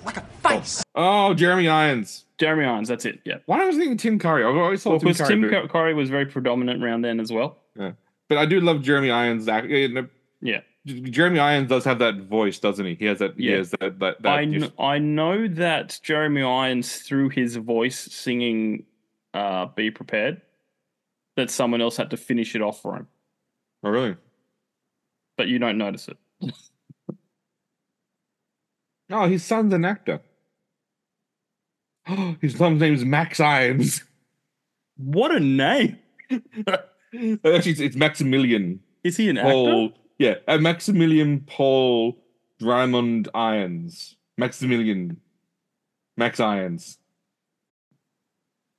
like a face. Oh, Jeremy Irons. Jeremy Irons. That's it. Yeah. Why was I thinking Tim Curry? I've always thought Well, Tim Curry. Tim but, Curry was very predominant around then as well. yeah. but I do love Jeremy Irons. Yeah. Jeremy Irons does have that voice, doesn't he? He has that. He Yeah. has that. That. that I, just- kn- I know that Jeremy Irons, through his voice singing uh, Be Prepared, that someone else had to finish it off for him. oh, really? But you don't notice it. *laughs* Oh, his son's an actor. *gasps* his son's name is Max Irons. *laughs* What a name! *laughs* Actually, it's, it's Maximilian Is he an Paul. actor? Yeah, uh, Maximilian Paul Drymond Irons. Maximilian. Max Irons.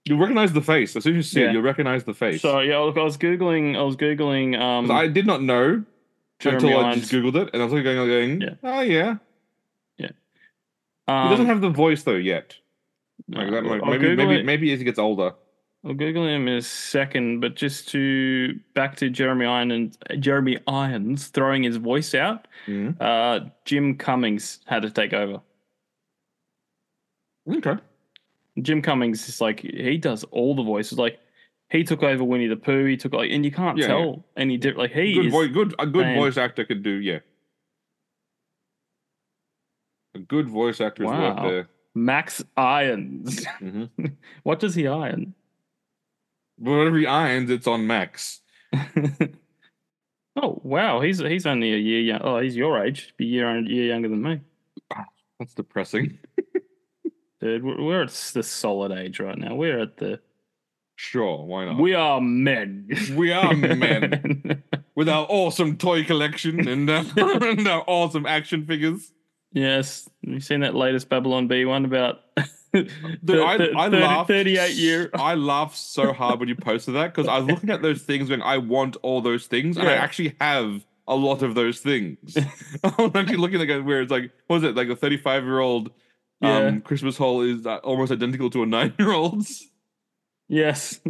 You'll recognize the face. As soon as you see Yeah. it, you'll recognize the face. So yeah, look, I was googling. I was googling. Um, I did not know Jeremy until I just googled it, and I was like going, going Yeah. oh yeah. um, He doesn't have the voice though yet. Like, that uh, maybe maybe it. maybe as he gets older. I'll Google him in a second, but just to back to Jeremy Irons, Jeremy Irons throwing his voice out. Mhm. Uh, Jim Cummings had to take over. Okay. Jim Cummings is like he does all the voices. Like he took over Winnie the Pooh. He took like, and you can't Yeah, tell any different. Like he Good is. voice. Good. A good man. voice actor could do. Yeah. A good voice actor is Wow. worth there. Max Irons. hmm *laughs* what does he iron? Whatever he irons, it's on Max. *laughs* oh wow, he's he's only a year young. Oh, he's your age. Be year year younger than me, That's depressing. *laughs* dude. We're, we're at the solid age right now. We're at the. Sure, why not? We are men. We are men *laughs* with our awesome toy collection and, uh, *laughs* and our awesome action figures. yes, you seen that latest Babylon Bee one about? *laughs* Dude, the- I, the I 30 laughed. 38 year. I laughed so hard when you posted that because I was looking at those things going, I want all those things, and I actually have a lot of those things. I'm actually looking at it where it's like, what is it? Like a 35 year old um, Christmas haul is uh, almost identical to a *laughs* nine year old's. Yes. *laughs*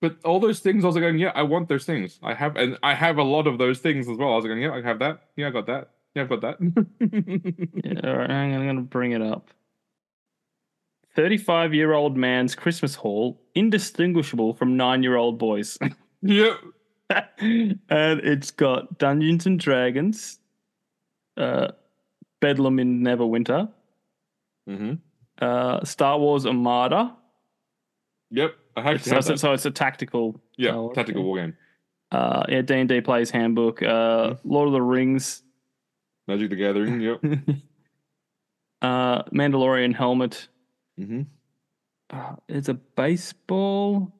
But all those things, I was like going, yeah, I want those things. I have, and I have a lot of those things as well. I was like, yeah, I have that. Yeah, I got that. Yeah, I've got that. *laughs* Yeah, all right, I'm going to bring it up. 35 year old man's Christmas haul, indistinguishable from nine year old boys. yep. and it's got Dungeons and Dragons, uh, Bedlam in Neverwinter, hmm uh, Star Wars Armada. Yep. I actually So, so, it's a tactical. Yeah, Wars tactical war game. Uh, yeah, D and D plays handbook. Uh, Lord of the Rings. Magic the Gathering. Yep. *laughs* uh, Mandalorian helmet. mm-hmm. Uh, it's a baseball.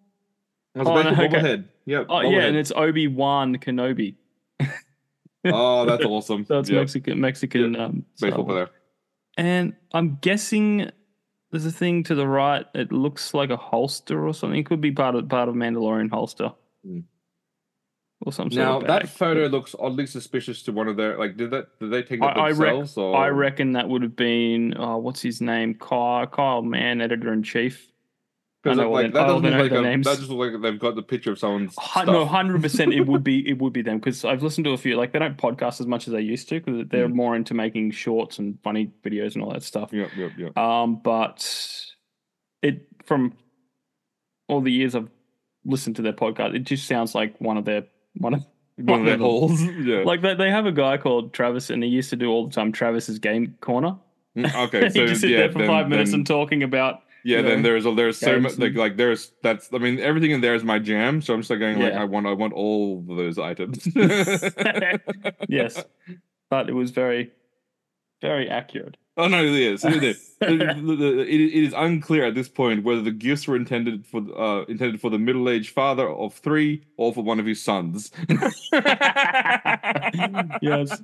That's Oh, a no, baseball okay. bobblehead. Yep. Oh yeah, bobblehead. and it's Obi Wan Kenobi. Oh, that's *laughs* awesome. So it's Yep. Mexican Mexican um, Baseball player. And I'm guessing there's a thing to the right. It looks like a holster or something. It could be part of part of Mandalorian holster. Mm. Or some sort Now that photo looks oddly suspicious to one of their like. Did that? Did they take that I, I, rec- or I reckon that would have been oh, what's his name? Kyle, Kyle Mann, editor in chief. Because like that doesn't look like a, names. that just looks like they've got the picture of someone's No, hundred percent. It would be *laughs* it would be them because I've listened to a few. Like they don't podcast as much as they used to because they're Mm. more into making shorts and funny videos and all that stuff. Yep, yep, yep. Um, but it from all the years I've listened to their podcast, it just sounds like one of their one of *laughs* one of their halls. *laughs* yeah. Like they, they have a guy called Travis, and he used to do all the time Travis's game corner. Mm, okay, so he just sit yeah, there for then- five minutes then- and talking about yeah. you Then know, there's there's so much like like there's that's I mean everything in there is my jam. So I'm just like going like I want I want all those items. *laughs* *laughs* yes, but it was very, very accurate. Oh no, it is. It is. *laughs* It is unclear at this point whether the gifts were intended for uh, intended for the middle-aged father of three or for one of his sons. yes.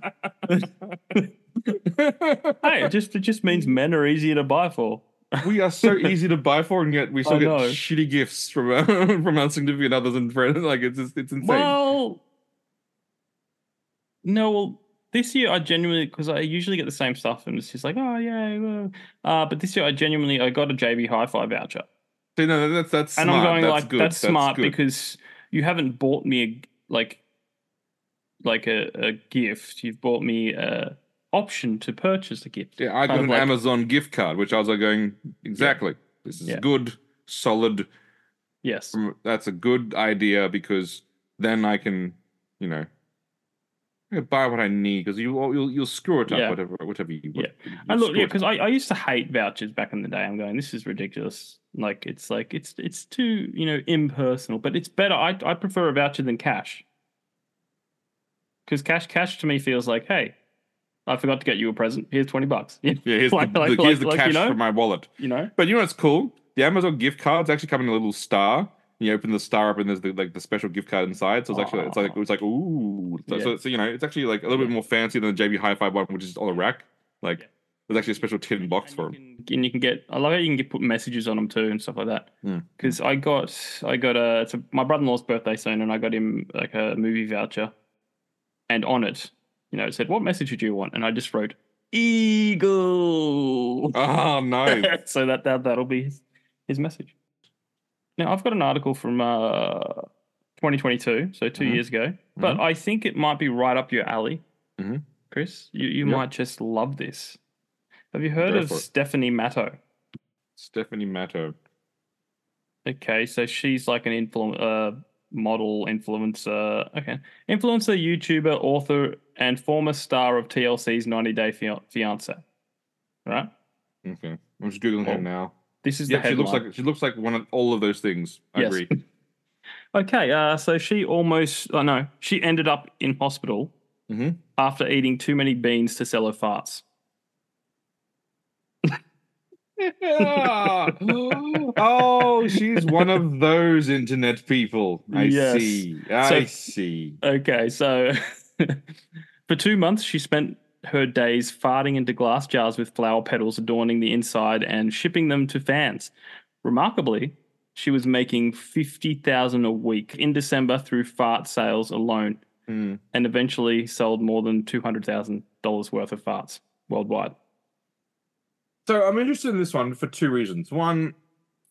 Hey, it just it just means men are easier to buy for. We are so *laughs* easy to buy for, and yet we still I get know. shitty gifts from uh, *laughs* from our significant others and friends. Like it's just, it's insane. Well, no, well, this year I genuinely because I usually get the same stuff and it's just like, oh yeah, well. uh, but this year I genuinely I got a JB Hi-Fi voucher, So, no, that's that's and smart. I'm going that's like good. that's smart good. because you haven't bought me a like like a, a gift. You've bought me a option to purchase a gift. yeah, I got kind of an like- Amazon gift card, which I was like going exactly. This is Yeah. good, solid. Yes. Mm, That's a good idea because then I can, you know, buy what I need because you you'll you'll screw it up Yeah. whatever whatever you. Yeah. And look, yeah, because I, I used to hate vouchers back in the day. I'm going, this is ridiculous. Like it's like it's it's too you know impersonal, but it's better. I I prefer a voucher than cash. Because cash cash to me feels like, hey, I forgot to get you a present. Here's twenty bucks. *laughs* Yeah, here's Like- the, like- here's like- the cash you know? from my wallet. You know? But you know what's cool? The Amazon gift cards actually come in a little star. You open the star up and there's the, like the special gift card inside. So it's actually it's like it was like ooh. So, Yeah. so, so, you know it's actually like a little bit more fancy than the JB Hi-Fi one, which is on a rack. Like Yeah. there's actually a special tin box for and them. can, and you can get. I like how you can get put messages on them too and stuff like that. Hmm. Because I got I got a it's a, my brother in law's birthday soon, and I got him like a movie voucher, and on it, you know, it said, "What message did you want?" And I just wrote "Eagle." Oh nice. *laughs* so that, that that'll be his, his message. Now I've got an article from uh, 2022, so 2 Mhm. years ago, but I think it might be right up your alley, Mhm. Chris. You you Yep. might just love this. Have you heard Go of. Stephanie Matto? Stephanie Matto. Okay, so she's like an influ- uh, model, influencer. Okay, influencer, YouTuber, author, and former star of TLC's 90 Day Fian- Fiance. Right. Okay, I'm just googling her Oh, now. This is Yeah, the she looks like she looks like one of all of those things. I Yes. agree. *laughs* Okay, uh, so she almost, oh no, she ended up in hospital Mhm. after eating too many beans to sell her farts. *laughs* *laughs* *laughs* Oh, she's one of those internet people. I Yes. see. I So- see. Okay, so *laughs* for two months, she spent her days farting into glass jars with flower petals adorning the inside and shipping them to fans. Remarkably, she was making 50,000 a week in December through fart sales alone Mm. and eventually sold more than $200,000 worth of farts worldwide. So I'm interested in this one for two reasons. One,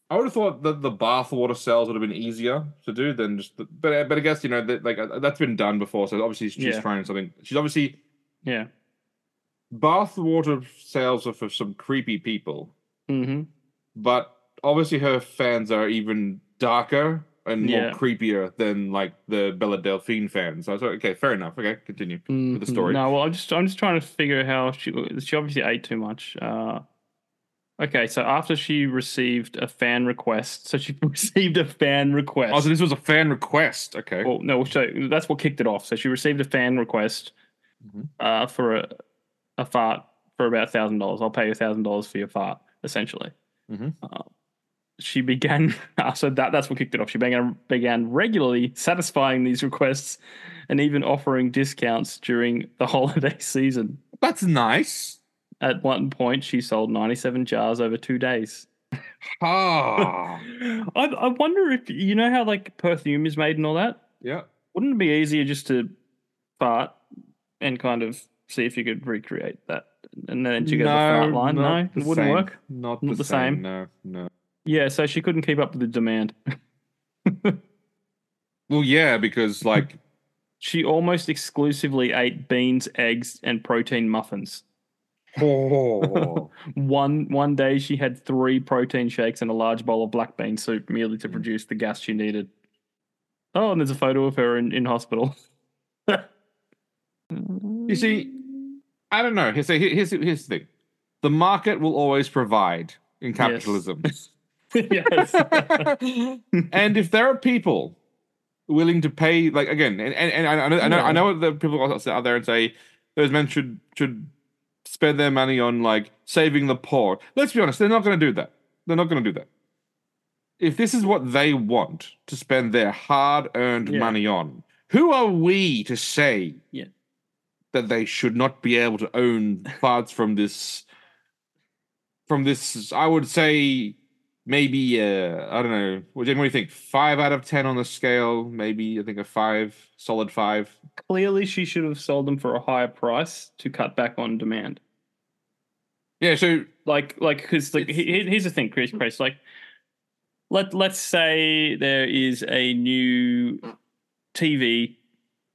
I would have thought that the bathwater cells would have been easier to do than just. The, but but I guess you know that like uh, that's been done before. So obviously she's Yeah. trying something. She's obviously Yeah. bathwater sales are for some creepy people, hmm but obviously her fans are even darker and more Yeah. creepier than like the Bella Delphine fans. So I was like, okay, fair enough. Okay, continue with the story. No, well, I'm just I'm just trying to figure out how she she obviously ate too much. Uh, okay, so after she received a fan request, so she *laughs* received a fan request. Oh, so this was a fan request. Okay. well, no, so that's what kicked it off. So she received a fan request Mhm. uh, for a a fart for about thousand dollars. I'll pay you thousand dollars for your fart, essentially. Mhm. Uh, she began *laughs* so that that's what kicked it off. She began began regularly satisfying these requests and even offering discounts during the *laughs* holiday season. That's nice. At one point, she sold 97 jars over two days. Ah. *laughs* I, I wonder if you know how like perfume is made and all that. yeah. Wouldn't it be easier just to fart and kind of see if you could recreate that, and then she goes a fart line? No, it wouldn't same. work. Not, Not the, the same. same. No, no. Yeah, so she couldn't keep up with the demand. *laughs* Well, yeah, because like, *laughs* She almost exclusively ate beans, eggs, and protein muffins. Oh, *laughs* One one day she had three protein shakes and a large bowl of black bean soup merely to mm. produce the gas she needed. Oh, and there's a photo of her in, in hospital. *laughs* you see, I don't know. Here's, here's, here's the thing: the market will always provide in capitalism. *laughs* yes. and if there are people willing to pay, like again, and, and, and I know, I know, I know that people out out there and say those men should should spend their money on like saving the poor. Let's be honest, they're not going to do that. They're not going to do that. If this is what they want to spend their hard-earned Yeah. money on, who are we to say Yeah. that they should not be able to own parts from this? From this, I would say maybe uh, I don't know. What do you what do you think? Five out of ten on the scale? Maybe I think a five, solid five. Clearly, she should have sold them for a higher price to cut back on demand. Yeah. So Like, like, because like, he- he- here's the thing, Chris. Chris, like, let let's say there is a new TV,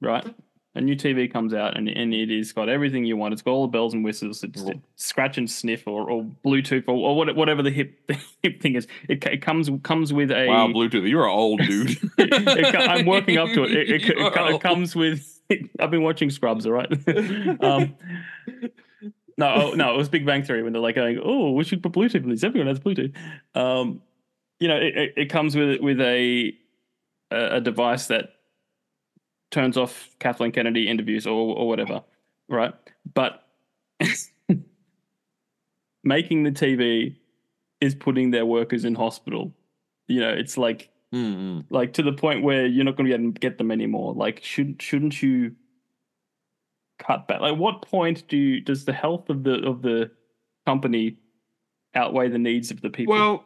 right? A new TV comes out and, and it is got everything you want. It's got all the bells and whistles. It's Oh. scratch and sniff or, or Bluetooth or, or what- whatever the hip *laughs* the hip thing is. It, it comes comes with a wow, Bluetooth. You're an old dude. *laughs* it, I'm working up to it, it *laughs* comes with. I've been watching Scrubs, all right. um, no, oh, no, it was Big Bang Theory when they're like going, "Oh, we should put Bluetooth in this. Everyone has Bluetooth." Um, you know, it, it, comes with with a a device that turns off Kathleen Kennedy interviews or or whatever, right? But *laughs* making the TV is putting their workers in hospital. You know, it's like Mm-mm. like to the point where you're not going to get them anymore. Like, should shouldn't you cut back? Like, what point do you, does the health of the of the company outweigh the needs of the people? Well,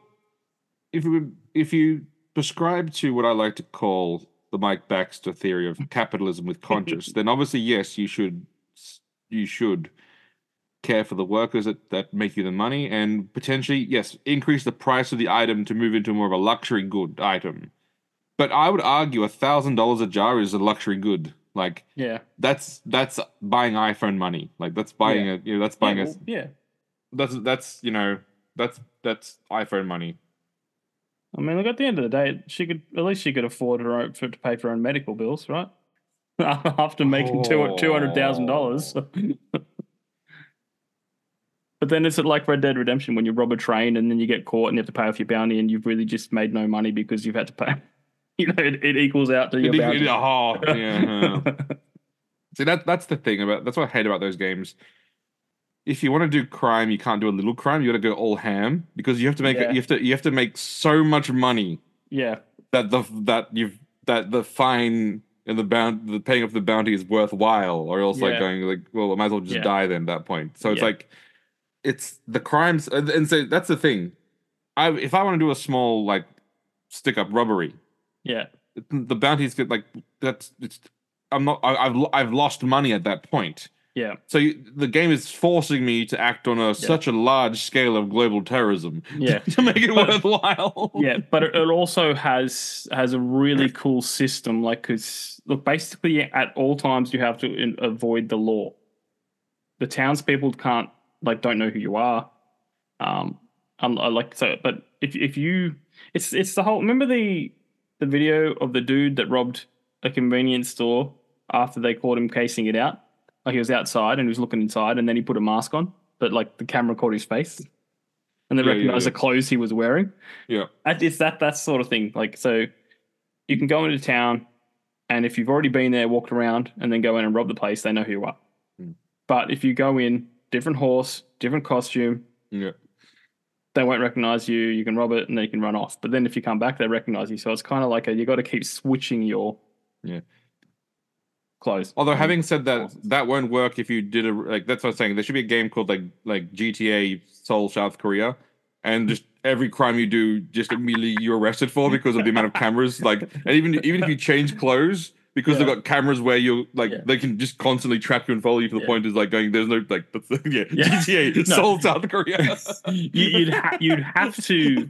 if you if you prescribe to what I like to call the Mike Baxter theory of capitalism with conscience, *laughs* then obviously yes, you should you should care for the workers that, that make you the money and potentially yes increase the price of the item to move into more of a luxury good item but i would argue a thousand dollars a jar is a luxury good like yeah, that's that's buying iphone money like that's buying Yeah. a you know that's yeah, buying a yeah. that's that's you know that's that's iphone money I mean, look at the end of the day, she could at least she could afford her own for, to pay for her own medical bills, right? *laughs* After making two two hundred thousand dollars. Oh. *laughs* But then it's like Red Dead Redemption when you rob a train and then you get caught and you have to pay off your bounty and you've really just made no money because you've had to pay. *laughs* You know, it, it equals out to your It- bounty. it- oh, yeah, yeah. *laughs* See that that's the thing about that's what I hate about those games. If you want to do crime, you can't do a little crime. You got to go all ham because you have to make Yeah. you have to you have to make so much money yeah, that the that you've that the fine and the bound the paying off the bounty is worthwhile, or else like going like well, I might as well just Yeah. die then. At that point, so it's Yeah. like it's the crimes, and and so that's the thing. I if I want to do a small like stick up robbery, yeah, the bounties get like that's it's i'm not I, i've i've lost money at that point yeah, so you, the game is forcing me to act on a such a large scale of global terrorism Yeah. *laughs* to make it But- worthwhile yeah. But it, it also has has a really *clears throat* cool system. Like, because look, basically at all times you have to in, avoid the law. The townspeople can't like don't know who you are. Um, um, I like so, but if if you, it's it's the whole. Remember the the video of the dude that robbed a convenience store after they caught him casing it out. Like he was outside and he was looking inside, and then he put a mask on, but like the camera caught his face, and they Yeah, yeah, recognized yeah. the clothes he was wearing. yeah It's that that sort of thing. Like so, you can go into town, and if you've already been there, walked around, and then go in and rob the place, they know who you are. Hmm. But if you go in, different horse, different costume, yeah they won't recognize you. You can rob it, and then you can run off. But then if you come back, they recognize you. So it's kind of like a, you got to keep switching your Yeah. close. Although having mm. said that, that won't work if you did a like. That's what I'm saying. There should be a game called like like GTA Seoul South Korea, and just every crime you do, just immediately you're arrested for because of the amount of cameras. Like, and even even if you change clothes. Because they've got cameras where you're like Yeah. they can just constantly track you and follow you to the Yeah. point is like going there's no like that's, *laughs* yeah, Yeah. GTA *laughs* No. Seoul South Korea *laughs* you, you'd ha- you'd have to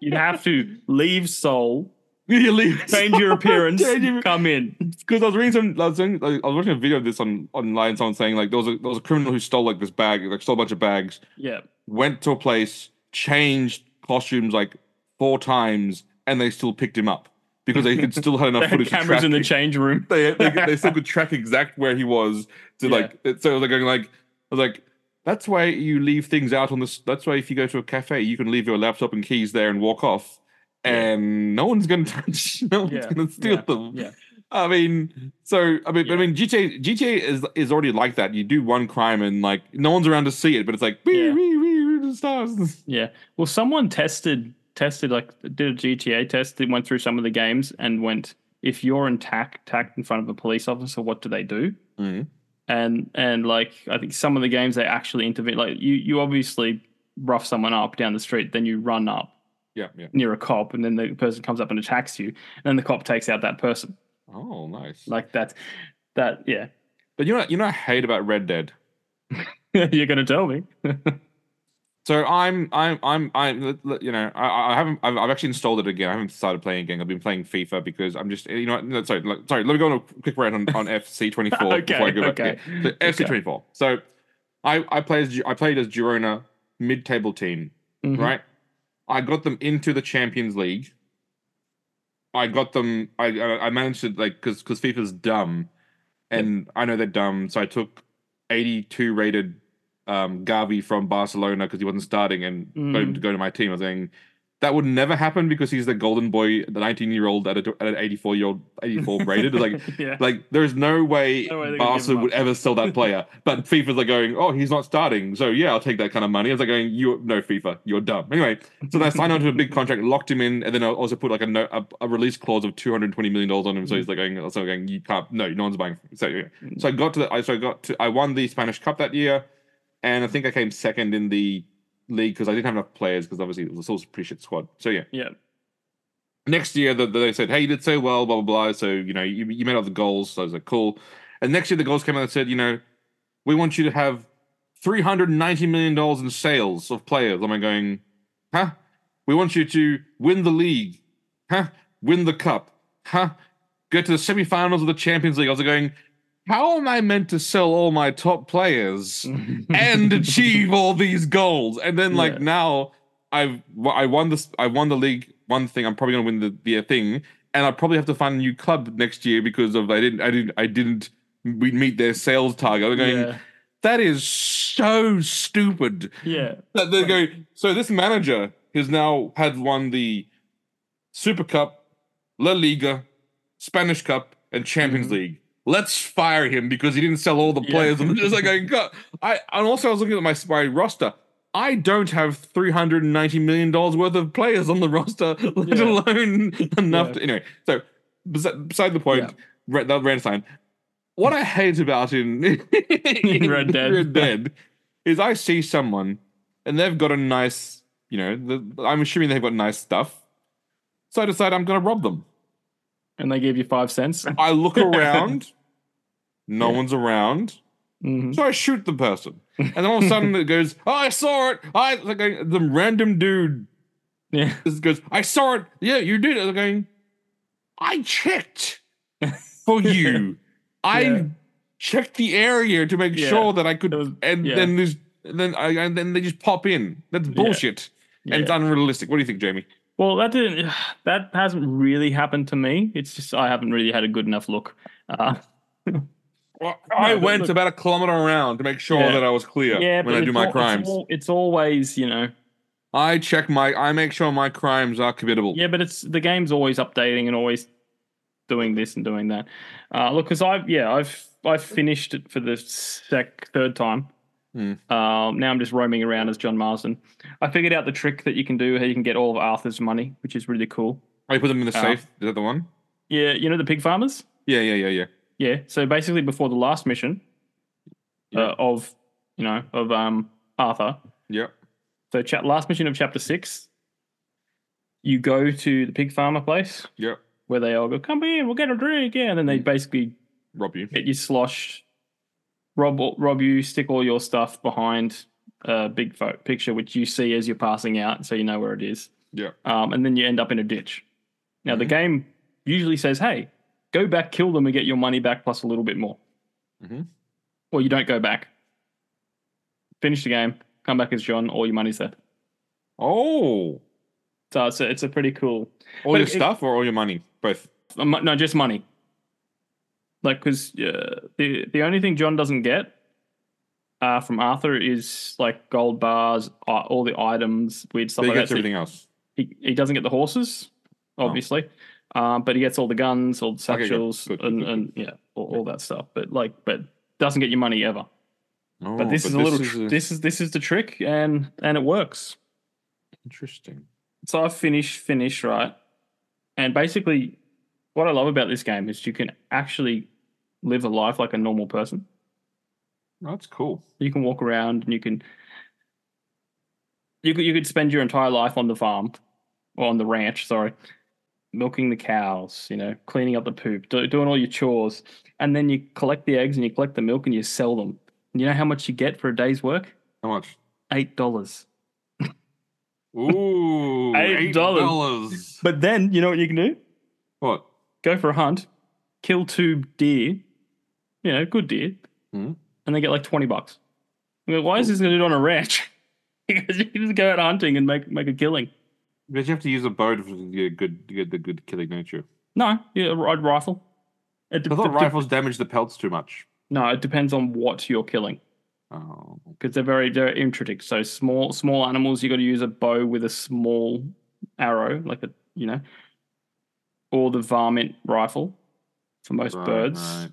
you'd have to leave Seoul, you leave change your appearance, Change your- come in. because I was reading some, I was, doing, like, I was watching a video of this on online. Someone saying like there was a there was a criminal who stole like this bag, like stole a bunch of bags, Yeah, went to a place, changed costumes like four times, and they still picked him up because they could still had *laughs* enough they had footage. to cameras in the change room. They, they they still could *laughs* track exact where he was to like. it- So they're going like, I was like. That's why you leave things out on this. That's why if you go to a cafe, you can leave your laptop and keys there and walk off, and no one's going *laughs* to touch. No one's Yeah, going to steal yeah, them. yeah. I mean, so I mean, I mean, GTA GTA is is already like that. You do one crime and like no one's around to see it, but it's like Yeah. wee, wee, wee, stars. Yeah. Well, someone tested tested like did a GTA test. They went through some of the games and went, if you're attacked attacked in front of a police officer, what do they do? Mhm. And and like I think some of the games they actually intervene. Like you you obviously rough someone up down the street, then you run up Yeah, yeah. near a cop, and then the person comes up and attacks you, and then the cop takes out that person. Oh, nice. Like that. That yeah. but you know, you know, what I hate about Red Dead. *laughs* You're gonna tell me. *laughs* So I'm, I'm, I'm, I'm, you know, I, I haven't, I've, I've actually installed it again. I haven't started playing again. I've been playing FIFA because I'm just, you know, no, sorry, like, sorry. Let me go on a quick rant on, on *laughs* FC24 Okay, before I go back. okay, Yeah. So FC24. So I, I played, as, I played as Girona mid-table team. Mhm. right? I got them into the Champions League. I got them. I I managed to like because because FIFA's dumb, and I know they're dumb. So I took eighty two rated um, Gavi from Barcelona because he wasn't starting and got him Mm. to go to my team. I was saying that would never happen because he's the golden boy, the nineteen year old at, at an eighty four year old eighty four *laughs* rated. Like *laughs* yeah. like there's no way, No way they're gonna give Barca would ever sell that *laughs* player. but FIFA's like going, oh, he's not starting, so yeah, I'll take that kind of money. I was like going, you no FIFA, you're dumb. Anyway, so then I signed on to a big contract, locked him in, and then I also put like a no, a, a release clause of two hundred twenty million dollars on him. So he's like going, also going, you can't, no, no one's buying. So yeah. so I got to, the, I so I got to, I won the Spanish Cup that year, and I think I came second in the league because I didn't have enough players because obviously it was still a pretty shit squad. So yeah yeah. next year the, the- they said, "Hey, you did so well, blah blah blah." So you know, you, you made all the goals. So I was like, "Cool." And next year the goals came out and said, "You know, we want you to have three hundred ninety million dollars in sales of players." I'm going, "Huh? We want you to win the league, huh? Win the cup, huh? Get to the semifinals of the Champions League." I was like going. How am I meant to sell all my top players *laughs* and achieve all these goals? And then, like Yeah. now, I've I won this. I won the league. One thing, I'm probably gonna win the the thing, and I probably have to find a new club next year because of I didn't I didn't I didn't we meet their sales target. I'm going. yeah. That is so stupid. Yeah. That they go. So this manager has now had won the Super Cup, La Liga, Spanish Cup, and Champions mm-hmm. League. Let's fire him because he didn't sell all the. Yeah. players. *laughs* I'm just like, God. I and also I was looking at my my roster. I don't have three hundred and ninety million dollars worth of players on the *laughs* roster, let Yeah. alone *laughs* enough. Yeah. To, anyway, so beside the point, Yeah. Red, that red sign. What I hate about in, In Red Dead. Red Dead is I see someone and they've got a nice, you know, the, I'm assuming they've got nice stuff. So I decide I'm going to rob them. And they gave you five cents. *laughs* I look around, *laughs* no Yeah. one's around, Mhm. so I shoot the person. *laughs* And then all of a sudden it goes, oh, I saw it. I like I- the random dude Yeah. just goes, I saw it. Yeah, you did it. I'm going, I checked for you. I Yeah. checked the area to make Yeah. sure that I could, was- and yeah. then there's, then I, and then they just pop in. That's bullshit. And it's unrealistic. What do you think, Jamie? Well, that didn't. *sighs* That hasn't really happened to me. It's just I haven't really had a good enough look. Uh, *laughs* Well, *laughs* I but went look- about a kilometer around to make sure Yeah. that I was clear yeah, when I do my al- crimes. It's, al- it's always, you know, I check my, I make sure my crimes are committable. yeah, but it's the game's always updating and always doing this and doing that. Uh, look, because I've yeah, I've I've finished it for the sec third time. Hmm. Um, now I'm just roaming around as John Marston. I figured out the trick that you can do how you can get all of Arthur's money, which is really cool. I put them in the Uh, safe. Is that the one? Yeah, you know the pig farmers. Yeah, yeah, yeah, yeah. yeah. So basically, before the last mission Yeah. uh, of you know of um Arthur, Yep. so cha- last mission of chapter six, you go to the pig farmer place Yep. where they all go, "Come in, we'll get a drink," yeah, and then they basically Rob you. get you sloshed, rob rob you, stick all your stuff behind a big pho- picture which you see as you're passing out, so you know where it is, Yep. um, and then you end up in a ditch. Now the game usually says, "Hey, go back, kill them, and get your money back plus a little bit more." Mhm. Or you don't go back. Finish the game, come back as John, all your money's there. Oh. So it's a, it's a pretty cool. All But your it- stuff or all your money? Both. Uh, No, just money. Like, because uh, the the only thing John doesn't get uh, from Arthur is like gold bars, uh, all the items, weird stuff But he like gets that. So everything else. He he doesn't get the horses, obviously, um, but he gets all the guns, all the Okay, good. satchels, Good, and, good, and yeah, all, all that stuff. But like, but doesn't get your money ever. Oh, But this is a little. is a- This is this is the trick, and and it works. interesting. So I finish finish right, and basically, what I love about this game is you can actually live a life like a normal person. That's cool. You can walk around and you can you could you could spend your entire life on the farm or on the ranch, sorry, milking the cows, you know, cleaning up the poop, do, doing all your chores, and then you collect the eggs and you collect the milk and you sell them. And you know how much you get for a day's work? How much? Eight dollars. *laughs* Ooh, Eight dollars. dollars. But then you know what you can do? What? go for a hunt, kill two deer, you know, good deer, Mhm. and they get like 20 bucks. I go, why is this going to do it on a ranch? *laughs* because you can just go out hunting and make make a killing. Because you have to use a bow to get good to get the good killing nature. No, yeah, a rifle. It de- I thought de- de- rifles damage the pelts too much. no, it depends on what you're killing Oh, because they're very they're intricate. So small small animals, you got to use a bow with a small arrow, like a you know, or the varmint rifle for most right, birds. right.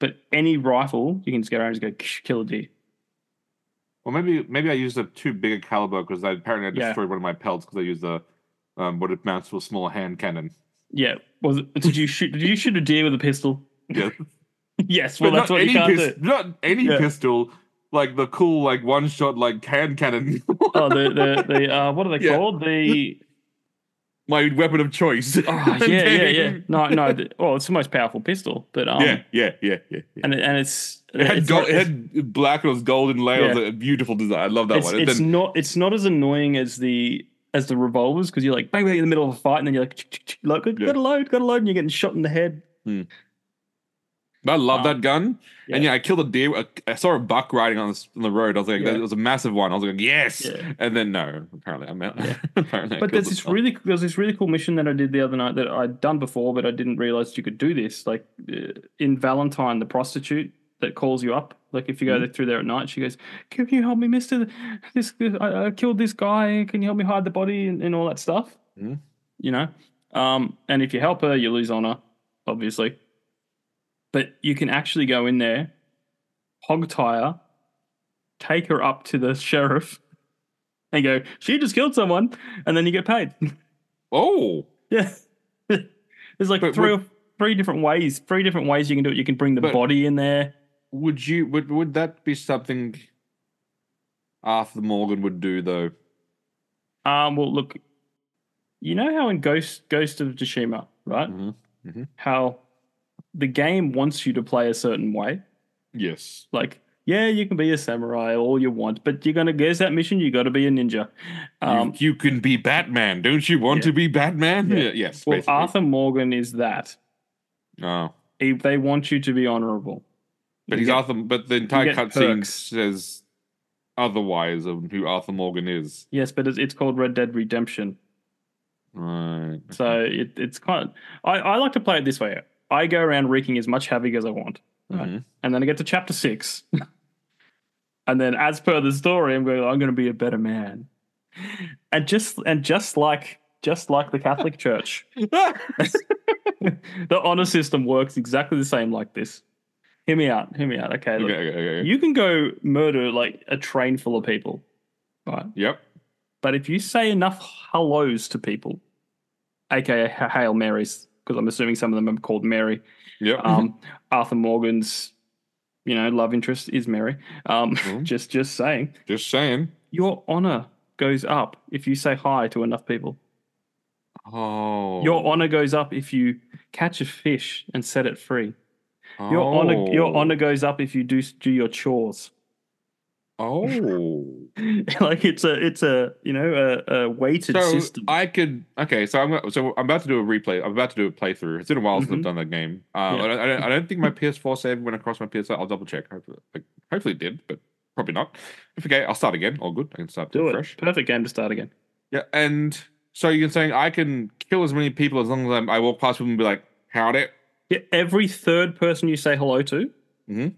But any rifle, you can just go around and just go kill a deer. Well, maybe maybe I used a too big a caliber because I apparently I Yeah. destroyed one of my pelts because I used a um, what amounts to a small hand cannon. Yeah. Was it, did you shoot? Did you shoot a deer with a pistol? Yeah, *laughs* yes. Well, but that's what you can't pis- do. not any Yeah. pistol, like the cool like one shot like hand cannon. Oh, the the *laughs* the uh, what are they Yeah. called? The my weapon of choice. oh *laughs* yeah yeah yeah. No no. The, well, it's the most powerful pistol, but um, yeah, yeah, yeah, yeah. yeah. and it, and it's It had, it's gold, not- it had black and it was golden layers. Yeah. A beautiful design. I love that it's, one. It's then- not it's not as annoying as the as the revolvers because you're like bang bang in the middle of a fight and then you're like, "Ch- ch- ch," like got Yeah. to load, got to load, and you're getting shot in the head. I love Um, that gun. yeah. And yeah, I killed a deer. I- saw a buck riding on, this, on the road. I was like, Yeah. that was a massive one. I was like, yes. Yeah. And then no, apparently I'm out. *laughs* apparently, But there's this really there's this really cool mission that I did the other night that I'd done before, but I didn't realize you could do this. Like uh, in Valentine, the prostitute that calls you up. Like if you Mm-hmm. go through there at night, she goes, "Can you help me, Mister? This I, I killed this guy. Can you help me hide the body and, and all that stuff?" Mhm. You know, um, and if you help her, you lose honor, obviously. But you can actually go in there, hog tie her, take her up to the sheriff, and go, "She just killed someone," and then you get paid. Oh, *laughs* Yeah. There's like But three would- or three different ways. Three different ways you can do it. You can bring the body in there. would you? Would would that be something Arthur Morgan would do though? Um, well, look, you know how in Ghost Ghost of Tsushima, right? Mhm. How the game wants you to play a certain way. Yes. Like, yeah, you can be a samurai all you want, but you're gonna guess that mission. You got to be a ninja. Um, you, you can be Batman. Don't you want Yeah. to be Batman? Yeah. yes. well, basically. Arthur Morgan is that. Oh, He, they want you to be honorable. but You he's get- Arthur. But the entire cutscene says otherwise of who Arthur Morgan is. Yes, but it's, it's called Red Dead Redemption. Right. So it, it's kind of, I, I like to play it this way. I go around wreaking as much havoc as I want. right? Mhm. And then I get to chapter six. *laughs* and then as per the story, I'm going, I'm going to be a better man. And just, and just like, just like the Catholic Church, *laughs* the honor system works exactly the same like this. Hear me out. Hear me out. Okay. look, okay, okay, okay. You can go murder like a train full of people, right? Yep. But if you say enough hellos to people, aka Hail Marys, because I'm assuming some of them are called Mary. Yeah. Um, Arthur Morgan's, you know, love interest is Mary. Um, *laughs* just just saying, Just saying. your honor goes up if you say hi to enough people. Oh. Your honor goes up if you catch a fish and set it free. Your honor, your Oh. honor goes up if you do do your chores. Oh. *laughs* like it's a it's a you know a, a weighted so system. I could okay. So I'm so I'm about to do a replay. I'm about to do a playthrough. It's been a while since I've Mhm. done that game. Uh, Yeah. I, don't, I, don't, I don't think my *laughs* PS4 save went across my PS. I'll double check. Hopefully, like, hopefully it did, but probably not. If okay, I'll start again. All good. I can start do it. fresh. Perfect game to start again. Yeah, and so you're saying I can kill as many people as long as I'm, I walk past people and be like, "Howdy." Yeah, every third person you say hello to, mm-hmm.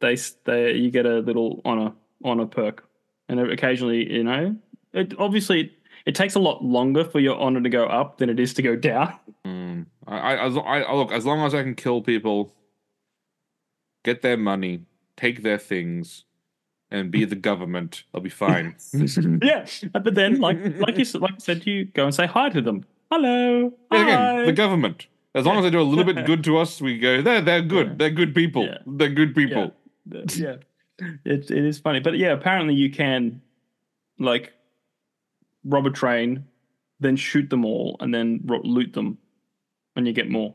they they you get a little honor honor perk, and occasionally you know it obviously it takes a lot longer for your honor to go up than it is to go down. Mm. I, I, as, I, I look as long as I can kill people, get their money, take their things, and be the government, I'll be fine. *laughs* yeah, but then like like you like I said, you go and say hi to them. Hello. And again, hi. the government. As long as they do a little bit *laughs* good to us, we go. They're they're good. They're good people. Yeah. They're good people. Yeah, yeah. It it is funny, but yeah, apparently you can like rob a train, then shoot them all, and then ro- loot them, and you get more.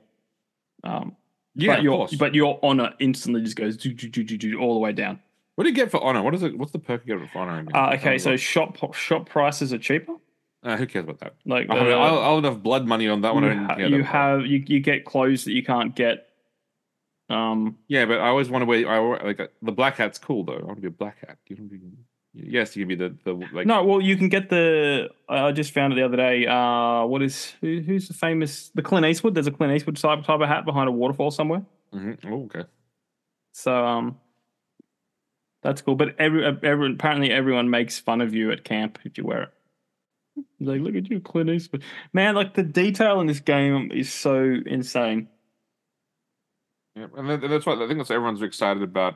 Um, Yeah, but of your course. but your honor instantly just goes do, do, do, do, do, all the way down. what do you get for honor? What is it? What's the perk you get for honor? Uh, okay, so what- shop shop prices are cheaper. uh, who cares about that? Like I mean, uh, I'll, I'll have blood money on that one. you, ha- you have you, you get clothes that you can't get. Um, Yeah, but I always want to wear. I like uh, the black hat's cool though. I want to be a black hat. You don't be. Yes, you can be the the like. No, well, you can get the. I just found it the other day. Uh, what is who, who's the famous the Clint Eastwood? There's a Clint Eastwood type type of hat behind a waterfall somewhere. Mhm. Oh, okay. So um, that's cool. But every, every apparently everyone makes fun of you at camp if you wear it. Like, look at you, Clint Eastwood. Man, like the detail in this game is so insane. Yeah, and that's why I think that's everyone's excited about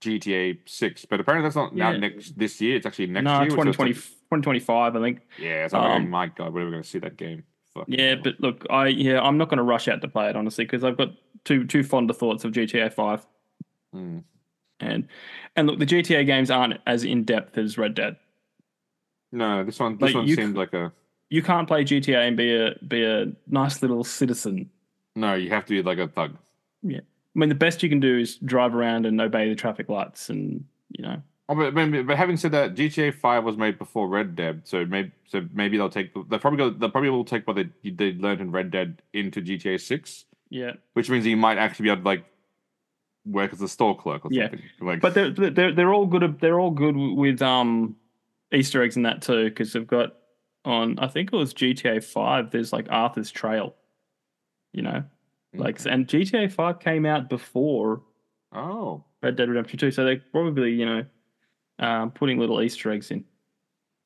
GTA Six. But apparently that's not now next this year. It's actually next no, year. 2020, like- 2025, I think. yeah, it's like, oh Um, my god, we're going to see that game. Fuck Yeah, but look, I yeah, I'm not going to rush out to play it honestly because I've got too too fond of thoughts of GTA Five. Mm. And and look, the GTA games aren't as in depth as Red Dead. no, this one this Like, one seemed c- like a You can't play GTA and be a be a nice little citizen. no. You have to be like a thug. I mean, the best you can do is drive around and obey the traffic lights, and you know, Oh, but, but, but having said that, GTA Five was made before Red Dead, so maybe so maybe they'll take they probably go, they probably will take what they they learned in Red Dead into GTA Six, yeah. which means you might actually be able to like work as a store clerk or Yeah. something. Like, But they're they're they're all good. They're all good with um Easter eggs and that too, because they've got on. I think it was GTA Five. There's like Arthur's Trail. You know, like and GTA Five came out before oh, Red Dead Redemption Two, so they're probably you know um, putting little Easter eggs in.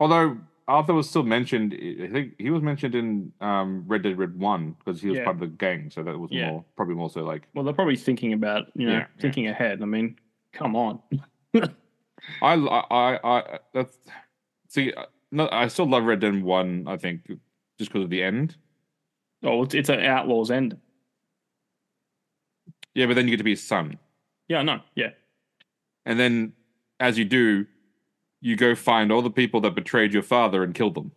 although Arthur was still mentioned, I think he was mentioned in um, Red Dead Red One because he was Yeah. part of the gang, so that was Yeah. more probably more so like Well, they're probably thinking about you know Yeah, thinking ahead. I mean, come on. *laughs* I I I, I that's see. uh, No, I still love Red Dead One. I think just because of the end. Oh, it's, it's an Outlaws end. Yeah, but then you get to be his son. Yeah, I know. Yeah, And then, as you do, you go find all the people that betrayed your father and kill them.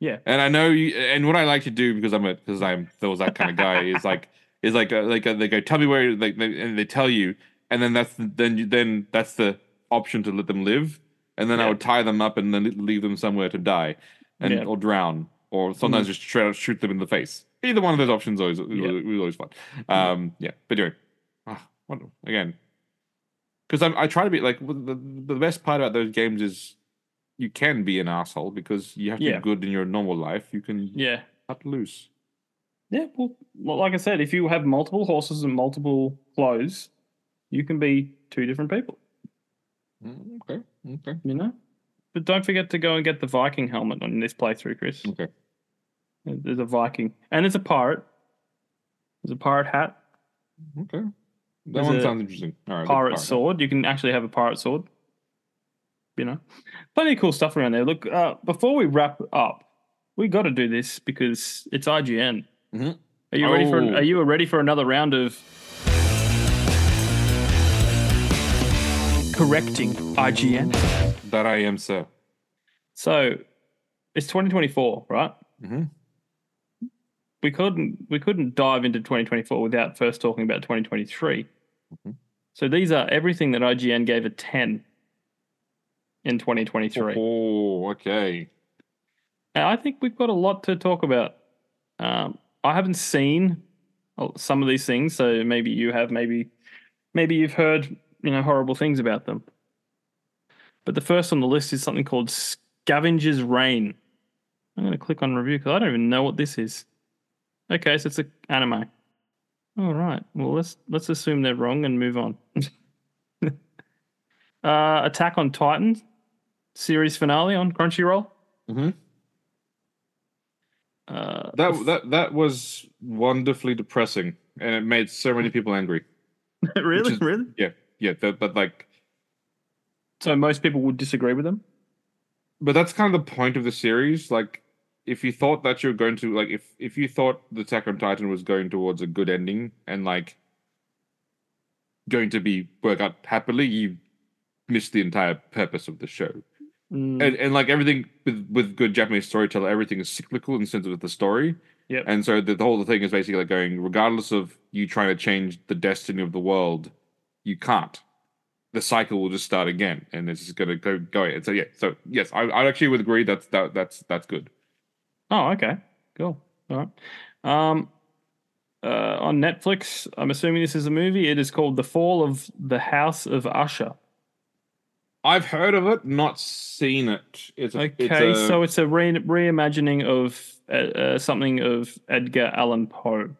yeah, And I know you. And what I like to do because I'm a because I'm there was that kind of guy *laughs* is like is like a, like a, they go tell me where like they, and they tell you and then that's the, then you then that's the option to let them live and then I would tie them up and then leave them somewhere to die and Yeah. or drown or sometimes mm. just straight out shoot them in the face. Either one of those options always was, Yeah. was always fun. Um, yeah, but anyway, what, again, because I try to be like the the best part about those games is you can be an asshole because you have to Yeah. be good in your normal life. You can yeah. cut loose. Yeah, well, well, like I said, if you have multiple horses and multiple clothes, you can be two different people, Mm, Okay, okay, you know? But don't forget to go and get the Viking helmet on this playthrough, Chris. okay. There's a Viking. And there's a pirate. There's a pirate hat, Okay. That one sounds interesting. All right, the pirate sword. You can actually have a pirate sword. You know? Plenty of cool stuff around there. Look, uh, before we wrap up, we got to do this because it's IGN. Mhm. Are you ready for? Oh. Are you ready for another round of correcting IGN? That I am, sir. So it's 2024, right? Mhm. We couldn't we couldn't dive into 2024 without first talking about 2023. Mhm. So these are everything that IGN gave a 10 in 2023. Oh, okay. And I think we've got a lot to talk about. Um, I haven't seen some of these things, so maybe you have. Maybe, maybe you've heard you know horrible things about them. But the first on the list is something called Scavengers Reign. I'm going to click on review because I don't even know what this is. Okay, so it's an anime. All right. Well, let's let's assume they're wrong and move on. *laughs* uh, Attack on Titan series finale on Crunchyroll. Mhm. Uh, That that that was wonderfully depressing, and it made so many people angry. *laughs* really, is- really. Yeah, yeah. That, but like, So most people would disagree with them. but that's kind of the point of the series. Like, if you thought that you're going to like, if if you thought the Attack on Titan was going towards a good ending and like going to be work out happily, you missed the entire purpose of the show. Mm, and, and like everything with, with good Japanese storyteller, everything is cyclical in the sense of the story. Yep. And so the, the whole thing is basically like going, regardless of you trying to change the destiny of the world, you can't. The cycle will just start again, and it's just gonna go go. And so yeah, so yes, I, I actually would agree that's that that's that's good. Oh, okay, cool. All right. Um, uh, on Netflix, I'm assuming this is a movie. It is called The Fall of the House of Usher. I've heard of it, not seen it. It's a, Okay, it's a, so it's a re- reimagining of uh, uh, something of Edgar Allan Poe.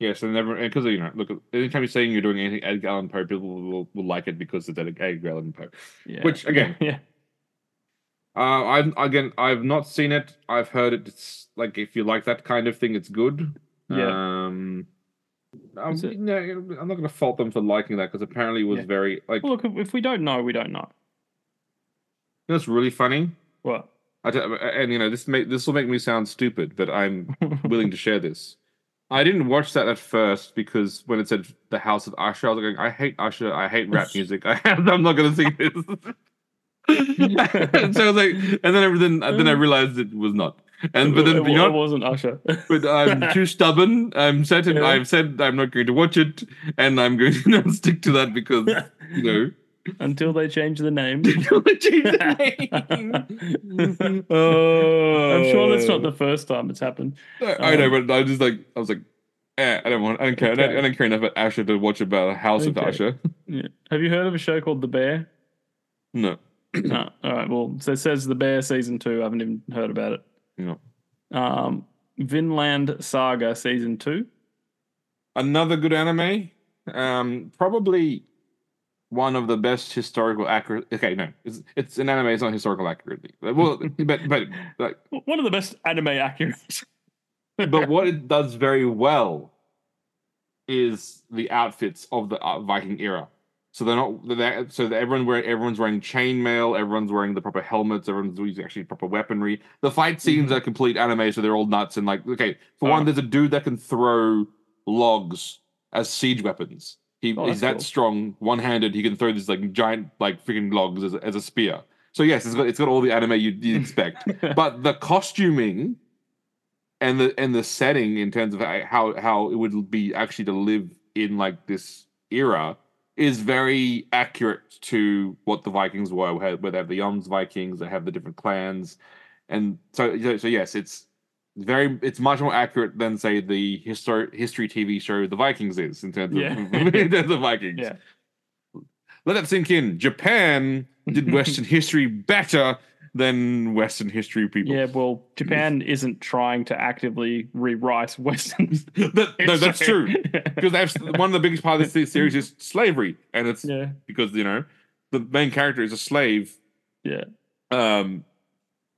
yes, and never because you know, look, anytime you're saying you're doing anything Edgar Allan Poe, people will, will like it because it's Edgar Allan Poe. Yeah. Which, again, *laughs* yeah, Uh, I've again, I've not seen it. I've heard it. It's like if you like that kind of thing, it's good. Yeah. Um, I'm, it- no, I'm not going to fault them for liking that because apparently it was Yeah. very like. Well, look, if- we don't know, we don't know. It's really funny. What? I t- and you know this may this will make me sound stupid, but I'm willing to share this. I didn't watch that at first because when it said the House of Usher, I was like, I hate Usher. I hate rap *laughs* music. *laughs* I'm not going to see this. So I was like, and then everything, and then I realized it was not. And but then it, you know, wasn't Usher. *laughs* but I'm too stubborn. I'm set. and Yeah. I've said I'm not going to watch it, and I'm going to *laughs* not stick to that because you know. Until they change the name. *laughs* until they change the name. Oh, I'm sure that's not the first time it's happened. I know, but I just like I was like, eh, I don't want. I don't care. I, don't, I don't care enough about Asher to watch about a House of Okay. Asher. Yeah. Have you heard of a show called The Bear? No, no. All right. Well, so it says The Bear season two. I haven't even heard about it. no. Um, Vinland Saga season two. Another good anime. Um, probably one of the best historical accurate. Okay, no, it's it's an anime. It's not historical accuracy. Well, *laughs* but but like One of the best anime accurate. *laughs* but what it does very well is the outfits of the uh, Viking era. So they're not they're, so that everyone wearing everyone's wearing chainmail, everyone's wearing the proper helmets, everyone's using actually proper weaponry. The fight mm-hmm. scenes are complete anime, so they're all nuts and like okay. For Oh. one, there's a dude that can throw logs as siege weapons. He Oh, he's that cool. strong, one handed. He can throw these like giant like freaking logs as a, as a spear. So yes, it's got it's got all the anime you'd, you'd expect, *laughs* but the costuming and the and the setting in terms of uh, how how it would be actually to live in like this era is very accurate to what the Vikings were, where where they have the Jomsvikings, they have the different clans, and so so, yes, it's very it's much more accurate than say the history history TV show The Vikings is in terms of Yeah. *laughs* in terms of Vikings. Yeah. Let that sink in. Japan did *laughs* Western history better than Western history people. Yeah. Well, Japan isn't trying to actively rewrite Western. *laughs* That- no, that's true. *laughs* because they have one of the biggest part of this series is slavery, and it's yeah. because you know the main character is a slave. Yeah. Um,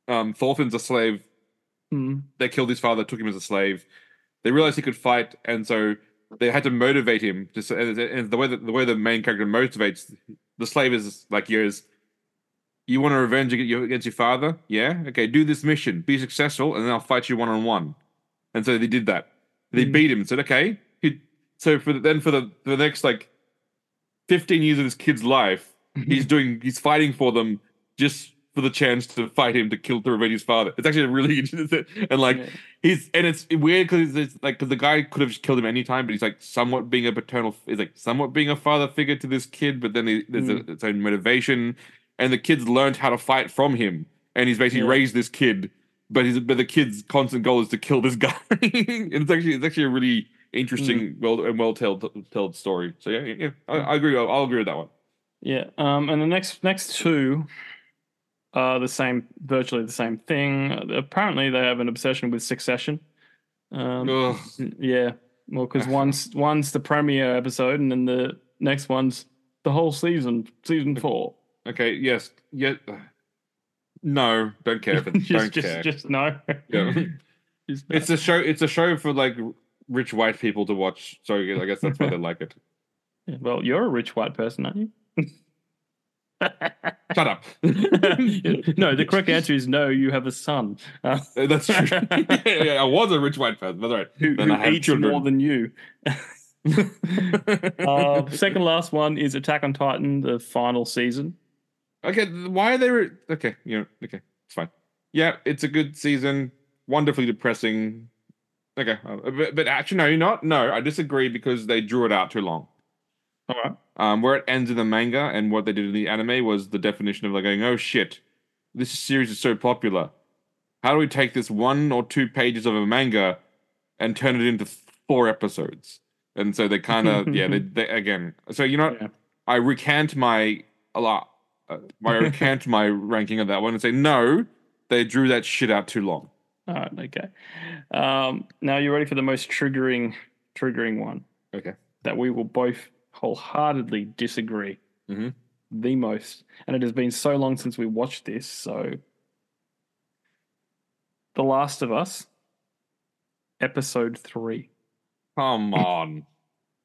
um, Thorfinn's a slave. Mm. They killed his father, took him as a slave. They realized he could fight, and so they had to motivate him. To, and and the way that the way the main character motivates the slave is like yours. You want to revenge against your father? Yeah. Okay. Do this mission. Be successful, and then I'll fight you one on one. And so they did that. They Mm. beat him. And said okay. So for the, then for the for the next like fifteen years of his kid's life, *laughs* he's doing he's fighting for them just for the chance to fight him to kill to revenge his father. It's actually a really *laughs* interesting and like Yeah. he's and it's weird because it's like because the guy could have just killed him anytime, but he's like somewhat being a paternal, he's like somewhat being a father figure to this kid, but then he, there's Mm. a, its own motivation, and the kid's learned how to fight from him, and he's basically Yeah. raised this kid, but he's but the kid's constant goal is to kill this *laughs* guy. and it's actually it's actually a really interesting, Mm. well and well told told story. So yeah, yeah, yeah I, I agree. I'll, I'll agree with that one. Yeah. Um, and the next next two are the same, virtually the same thing. Apparently, they have an obsession with Succession. Um, Ugh. yeah. Well, because one's one's the premiere episode, and then the next one's the whole season, season four. Okay. Yes. Yeah. No, don't care. *laughs* Just, don't just, care. just no. Yeah. *laughs* Just no. It's a show. It's a show for like rich white people to watch. So I guess that's why they *laughs* like it. Yeah, well, you're a rich white person, aren't you? Shut up. no, the correct answer is no. You have a son uh, That's true. yeah, yeah, I was a rich white person. That's right. who, Then who eats children. more than you. uh, second last one is Attack on Titan, the final season. Okay, why are they? Re- okay, you know, okay, it's fine. Yeah, it's a good season. Wonderfully depressing. Okay, uh, but, but actually, no, you're not. No, I disagree because they drew it out too long. All right. Um, where it ends in the manga and what they did in the anime was the definition of like going, oh shit, this series is so popular. How do we take this one or two pages of a manga and turn it into four episodes? And so they kind of, yeah, they, *laughs* they again. So you know, Yeah. I recant my a lot. Uh, I recant *laughs* my ranking of that one and say no, they drew that shit out too long. All right. Okay. Um, now you're ready for the most triggering, triggering one Okay. that we will both wholeheartedly disagree. Mhm. The most, and it has been so long since we watched this. So, The Last of Us, episode three. Come *laughs* on.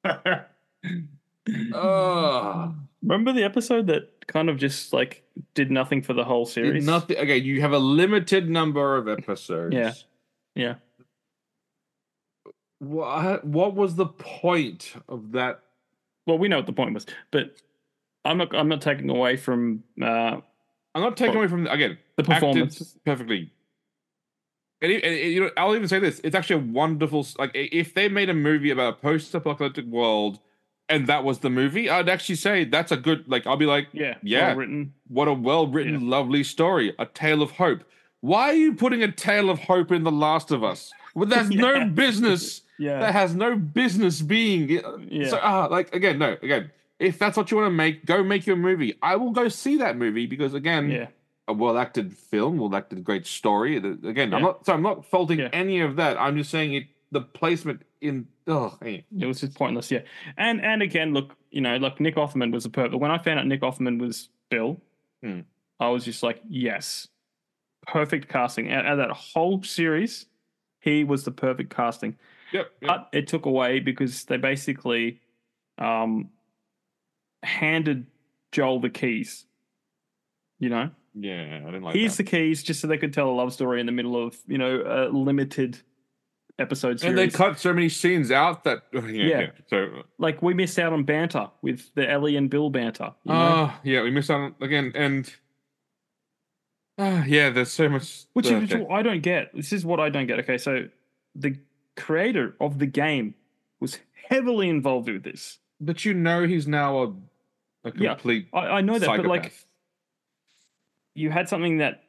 *laughs* Ugh. Remember the episode that kind of just like did nothing for the whole series? Nothing. Okay, you have a limited number of episodes. Yeah. Yeah. What? What was the point of that? Well, we know what the point was, but I'm not. I'm not taking away from uh, I'm not taking Well, away from again the performance. perfectly. And, it- and you know, I'll even say this: it's actually a wonderful. Like, if they made a movie about a post-apocalyptic world, and that was the movie, I'd actually say that's a good. Like, I'll be like, Yeah. Yeah. Written. what a well-written, lovely story, a tale of hope. Why are you putting a tale of hope in The Last of Us? Well, that's *laughs* Yeah. no business. Yeah. that has no business being. Yeah. So ah, like again, no, again. If that's what you want to make, go make your movie. I will go see that movie because again, yeah. a well acted film, well acted great story. Again, I'm not so I'm not faulting Yeah. any of that. I'm just saying it the placement in oh hey. It was just pointless. Yeah. And and again, look, you know, like Nick Offerman was a perfect. When I found out Nick Offerman was Bill, Hmm. I was just like, yes, perfect casting. Out of that whole series, he was the perfect casting. Yep. yep. But it took away because they basically um, handed Joel the keys. You know, yeah, I didn't like here's that. the keys, just so they could tell a love story in the middle of you know a limited episode series. and they cut so many scenes out that *laughs* yeah, Yeah. yeah. So like we missed out on banter with the Ellie and Bill banter. Know? uh yeah, we missed out on, again and uh, yeah, there's so much which, uh, which okay. I don't get. This is what I don't get. Okay, so the creator of the game was heavily involved with this. But you know he's now a a Yeah, complete I, I know that, but like you had something that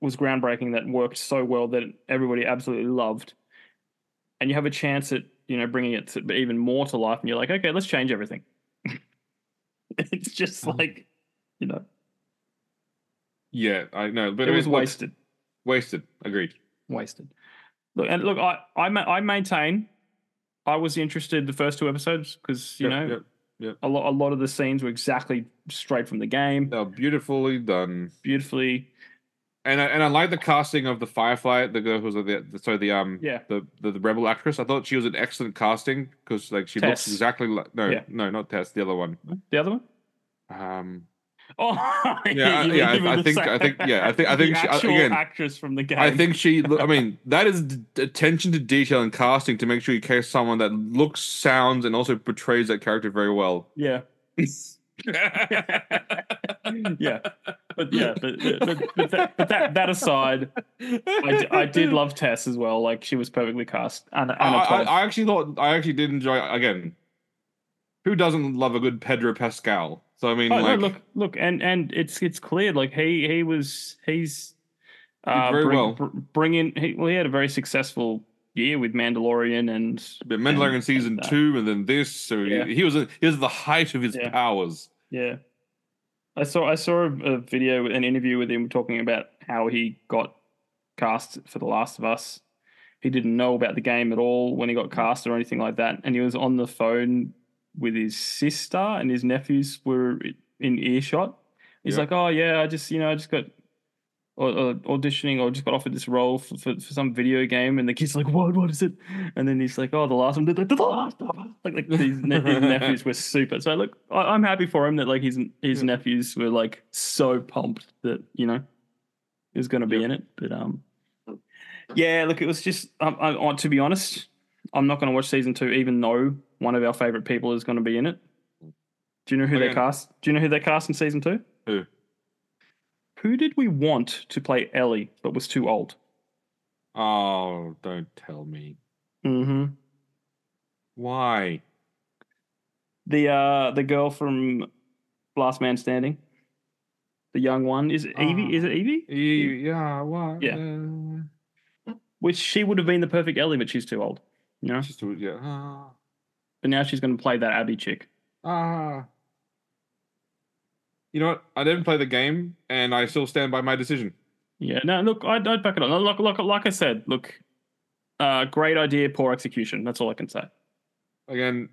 was groundbreaking that worked so well that everybody absolutely loved, and you have a chance at you know bringing it to even more to life, and you're like, okay, let's change everything. *laughs* it's just Um, like you know, Yeah, I know, but it was wasted. Wasted. Agreed. wasted. Look and look, I I, I maintain I was interested the first two episodes because you Yep, know yep. a lot a lot of the scenes were exactly straight from the game, Now beautifully done. beautifully. And I, and I like the casting of the Firefly, the girl who's the, the so the um Yeah. the, the the rebel actress. I thought she was an excellent casting because like she Tess. looks exactly like no Yeah. no not Tess the other one The other one, um Oh, Yeah, *laughs* yeah, I- I think- I think- yeah, I think- I *laughs* think she- again, actress from the game. I think she. I mean, *laughs* that is d- attention to detail and casting to make sure you cast someone that looks, sounds, and also portrays that character very well. yeah, yeah, but yeah, but but, but, that, but that that aside, I, d- I did love Tess as well. Like she was perfectly cast. And I, I, I actually thought I actually did enjoy. Again, who doesn't love a good Pedro Pascal? So I mean, Oh, like, no, look, look, and and it's it's clear like he he was he's uh, very bring, well. br- bringing he, well he had a very successful year with Mandalorian and but Mandalorian and- season and, two, and then this. So Yeah. he, he was he was the height of his Yeah. powers. Yeah, I saw I saw a, a video, an interview with him talking about how he got cast for The Last of Us. He didn't know about the game at all when he got cast or anything like that, and he was on the phone with his sister and his nephews were in earshot. He's Yeah. like, "Oh yeah, I just you know I just got." Or, or auditioning or just got offered this role for, for, for some video game and the kid's like what? What is it? And then he's like oh the last one did like the last us. Like like these ne- his *laughs* nephews were super. So look I, I'm happy for him that like his his nephews were like so pumped that you know he was going to be in it. But um yeah look it was just um, I, I, to be honest I'm not going to watch season two even though one of our favorite people is going to be in it. Do you know who they cast? Do you know who they cast in season two? Who? Who did we want to play Ellie but was too old Oh, don't tell me mm-hmm why. the uh the girl from Last Man Standing the young one is it Evie is it Evie Y- Yeah, why? Yeah. Uh, which she would have been the perfect Ellie, but she's too old. You know, just yeah. Ah, but now she's going to play that Abby chick. ah. You know what? I didn't play the game, and I still stand by my decision. Yeah, no, look, I'd, I'd back it up. Look, look, like I said, look, uh, great idea, poor execution. That's all I can say. Again,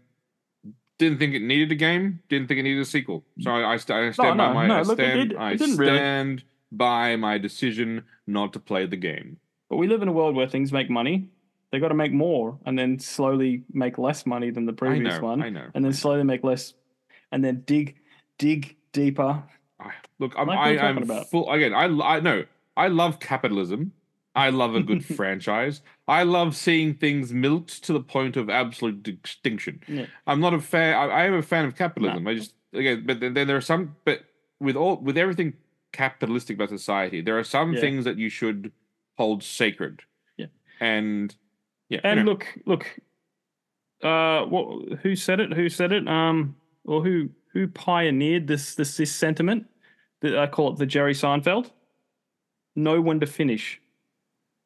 didn't think it needed a game. Didn't think it needed a sequel. So I, I, st- I stand no, by my. no, I look, it stand. did- it I didn't really. by my decision not to play the game. But we live in a world where things make money. They got to make more, and then slowly make less money than the I previous know. one, I know. and then slowly make less, and then dig, dig deeper. I, look, I'm, Like I, I'm about. full again. I, I know. I love capitalism. I love a good *laughs* franchise. I love seeing things milked to the point of absolute extinction. Yeah. I'm not a fan. I, I am a fan of capitalism. I just again, but then, then there are some. But with all with everything capitalistic about society, there are some Yeah. things that you should hold sacred. Yeah. And yeah. And you know, look, look, uh, what? Who said it? Who said it? Um, or who who pioneered this this this sentiment? That I call it the Jerry Seinfeld. Know when to finish,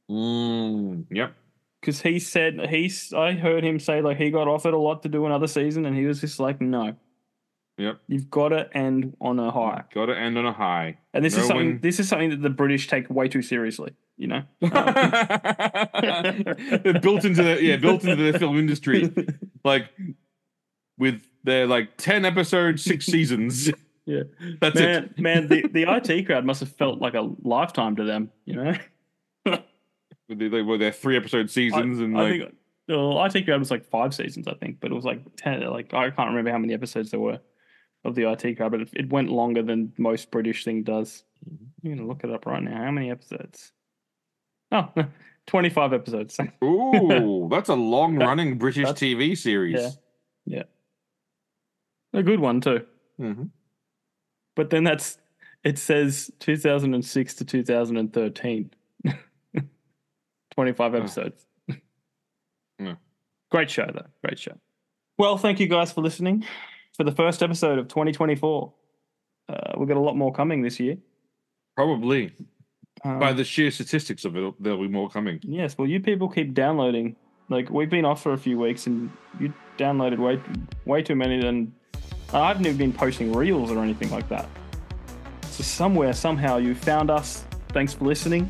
mm, yep. because he said he's. I heard him say like he got offered a lot to do another season, and he was just like, no, Yep. you've got to end on a high. Got to end on a high. And this Know is something. when- This is something that the British take way too seriously. You know. They're *laughs* built into the yeah, built into the film industry. *laughs* Like with their like ten episodes, six *laughs* seasons. Yeah. That's man, it. man, the, the IT crowd must have felt like a lifetime to them, you know? With the- They were their three episode seasons and I like think well, IT crowd was like five seasons, I think, but it was like ten. Like I can't remember how many episodes there were of the IT crowd, but it, it went longer than most British thing does. Mm-hmm. I'm gonna look it up right now. How many episodes? Oh, *laughs* 25 episodes. *laughs* Ooh, that's a long running British TV series. Yeah. yeah, a good one too. Mhm. But then that's it says 2006 to 2013. *laughs* 25 episodes. Yeah. Great show, though. Great show. Well, thank you guys for listening for the first episode of 2024. Uh, we've got a lot more coming this year. Probably. Um, By the sheer statistics of it, there'll be more coming. yes, well, you people keep downloading. Like we've been off for a few weeks, and you downloaded way way too many. Than I haven't been posting reels or anything like that. So somewhere, somehow, you found us. Thanks for listening.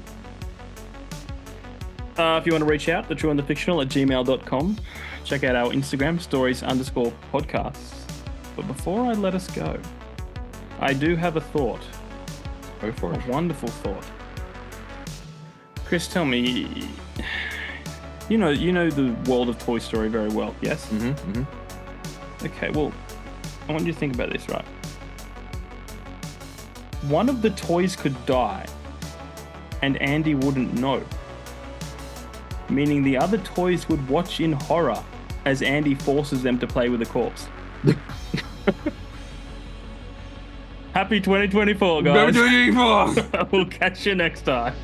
Uh, if you want to reach out, the true and the fictional at gmail.com. Check out our Instagram, stories underscore podcasts. But before I let us go, I do have a thought. Go for A it. wonderful thought. Chris, tell me, you know, you know the world of Toy Story very well, yes? Mm-hmm, mm-hmm. Okay, well, I want you to think about this, right? one of the toys could die and Andy wouldn't know. Meaning the other toys would watch in horror as Andy forces them to play with a corpse. *laughs* Happy 2024, guys. Twenty twenty-four. *laughs* we'll catch you next time.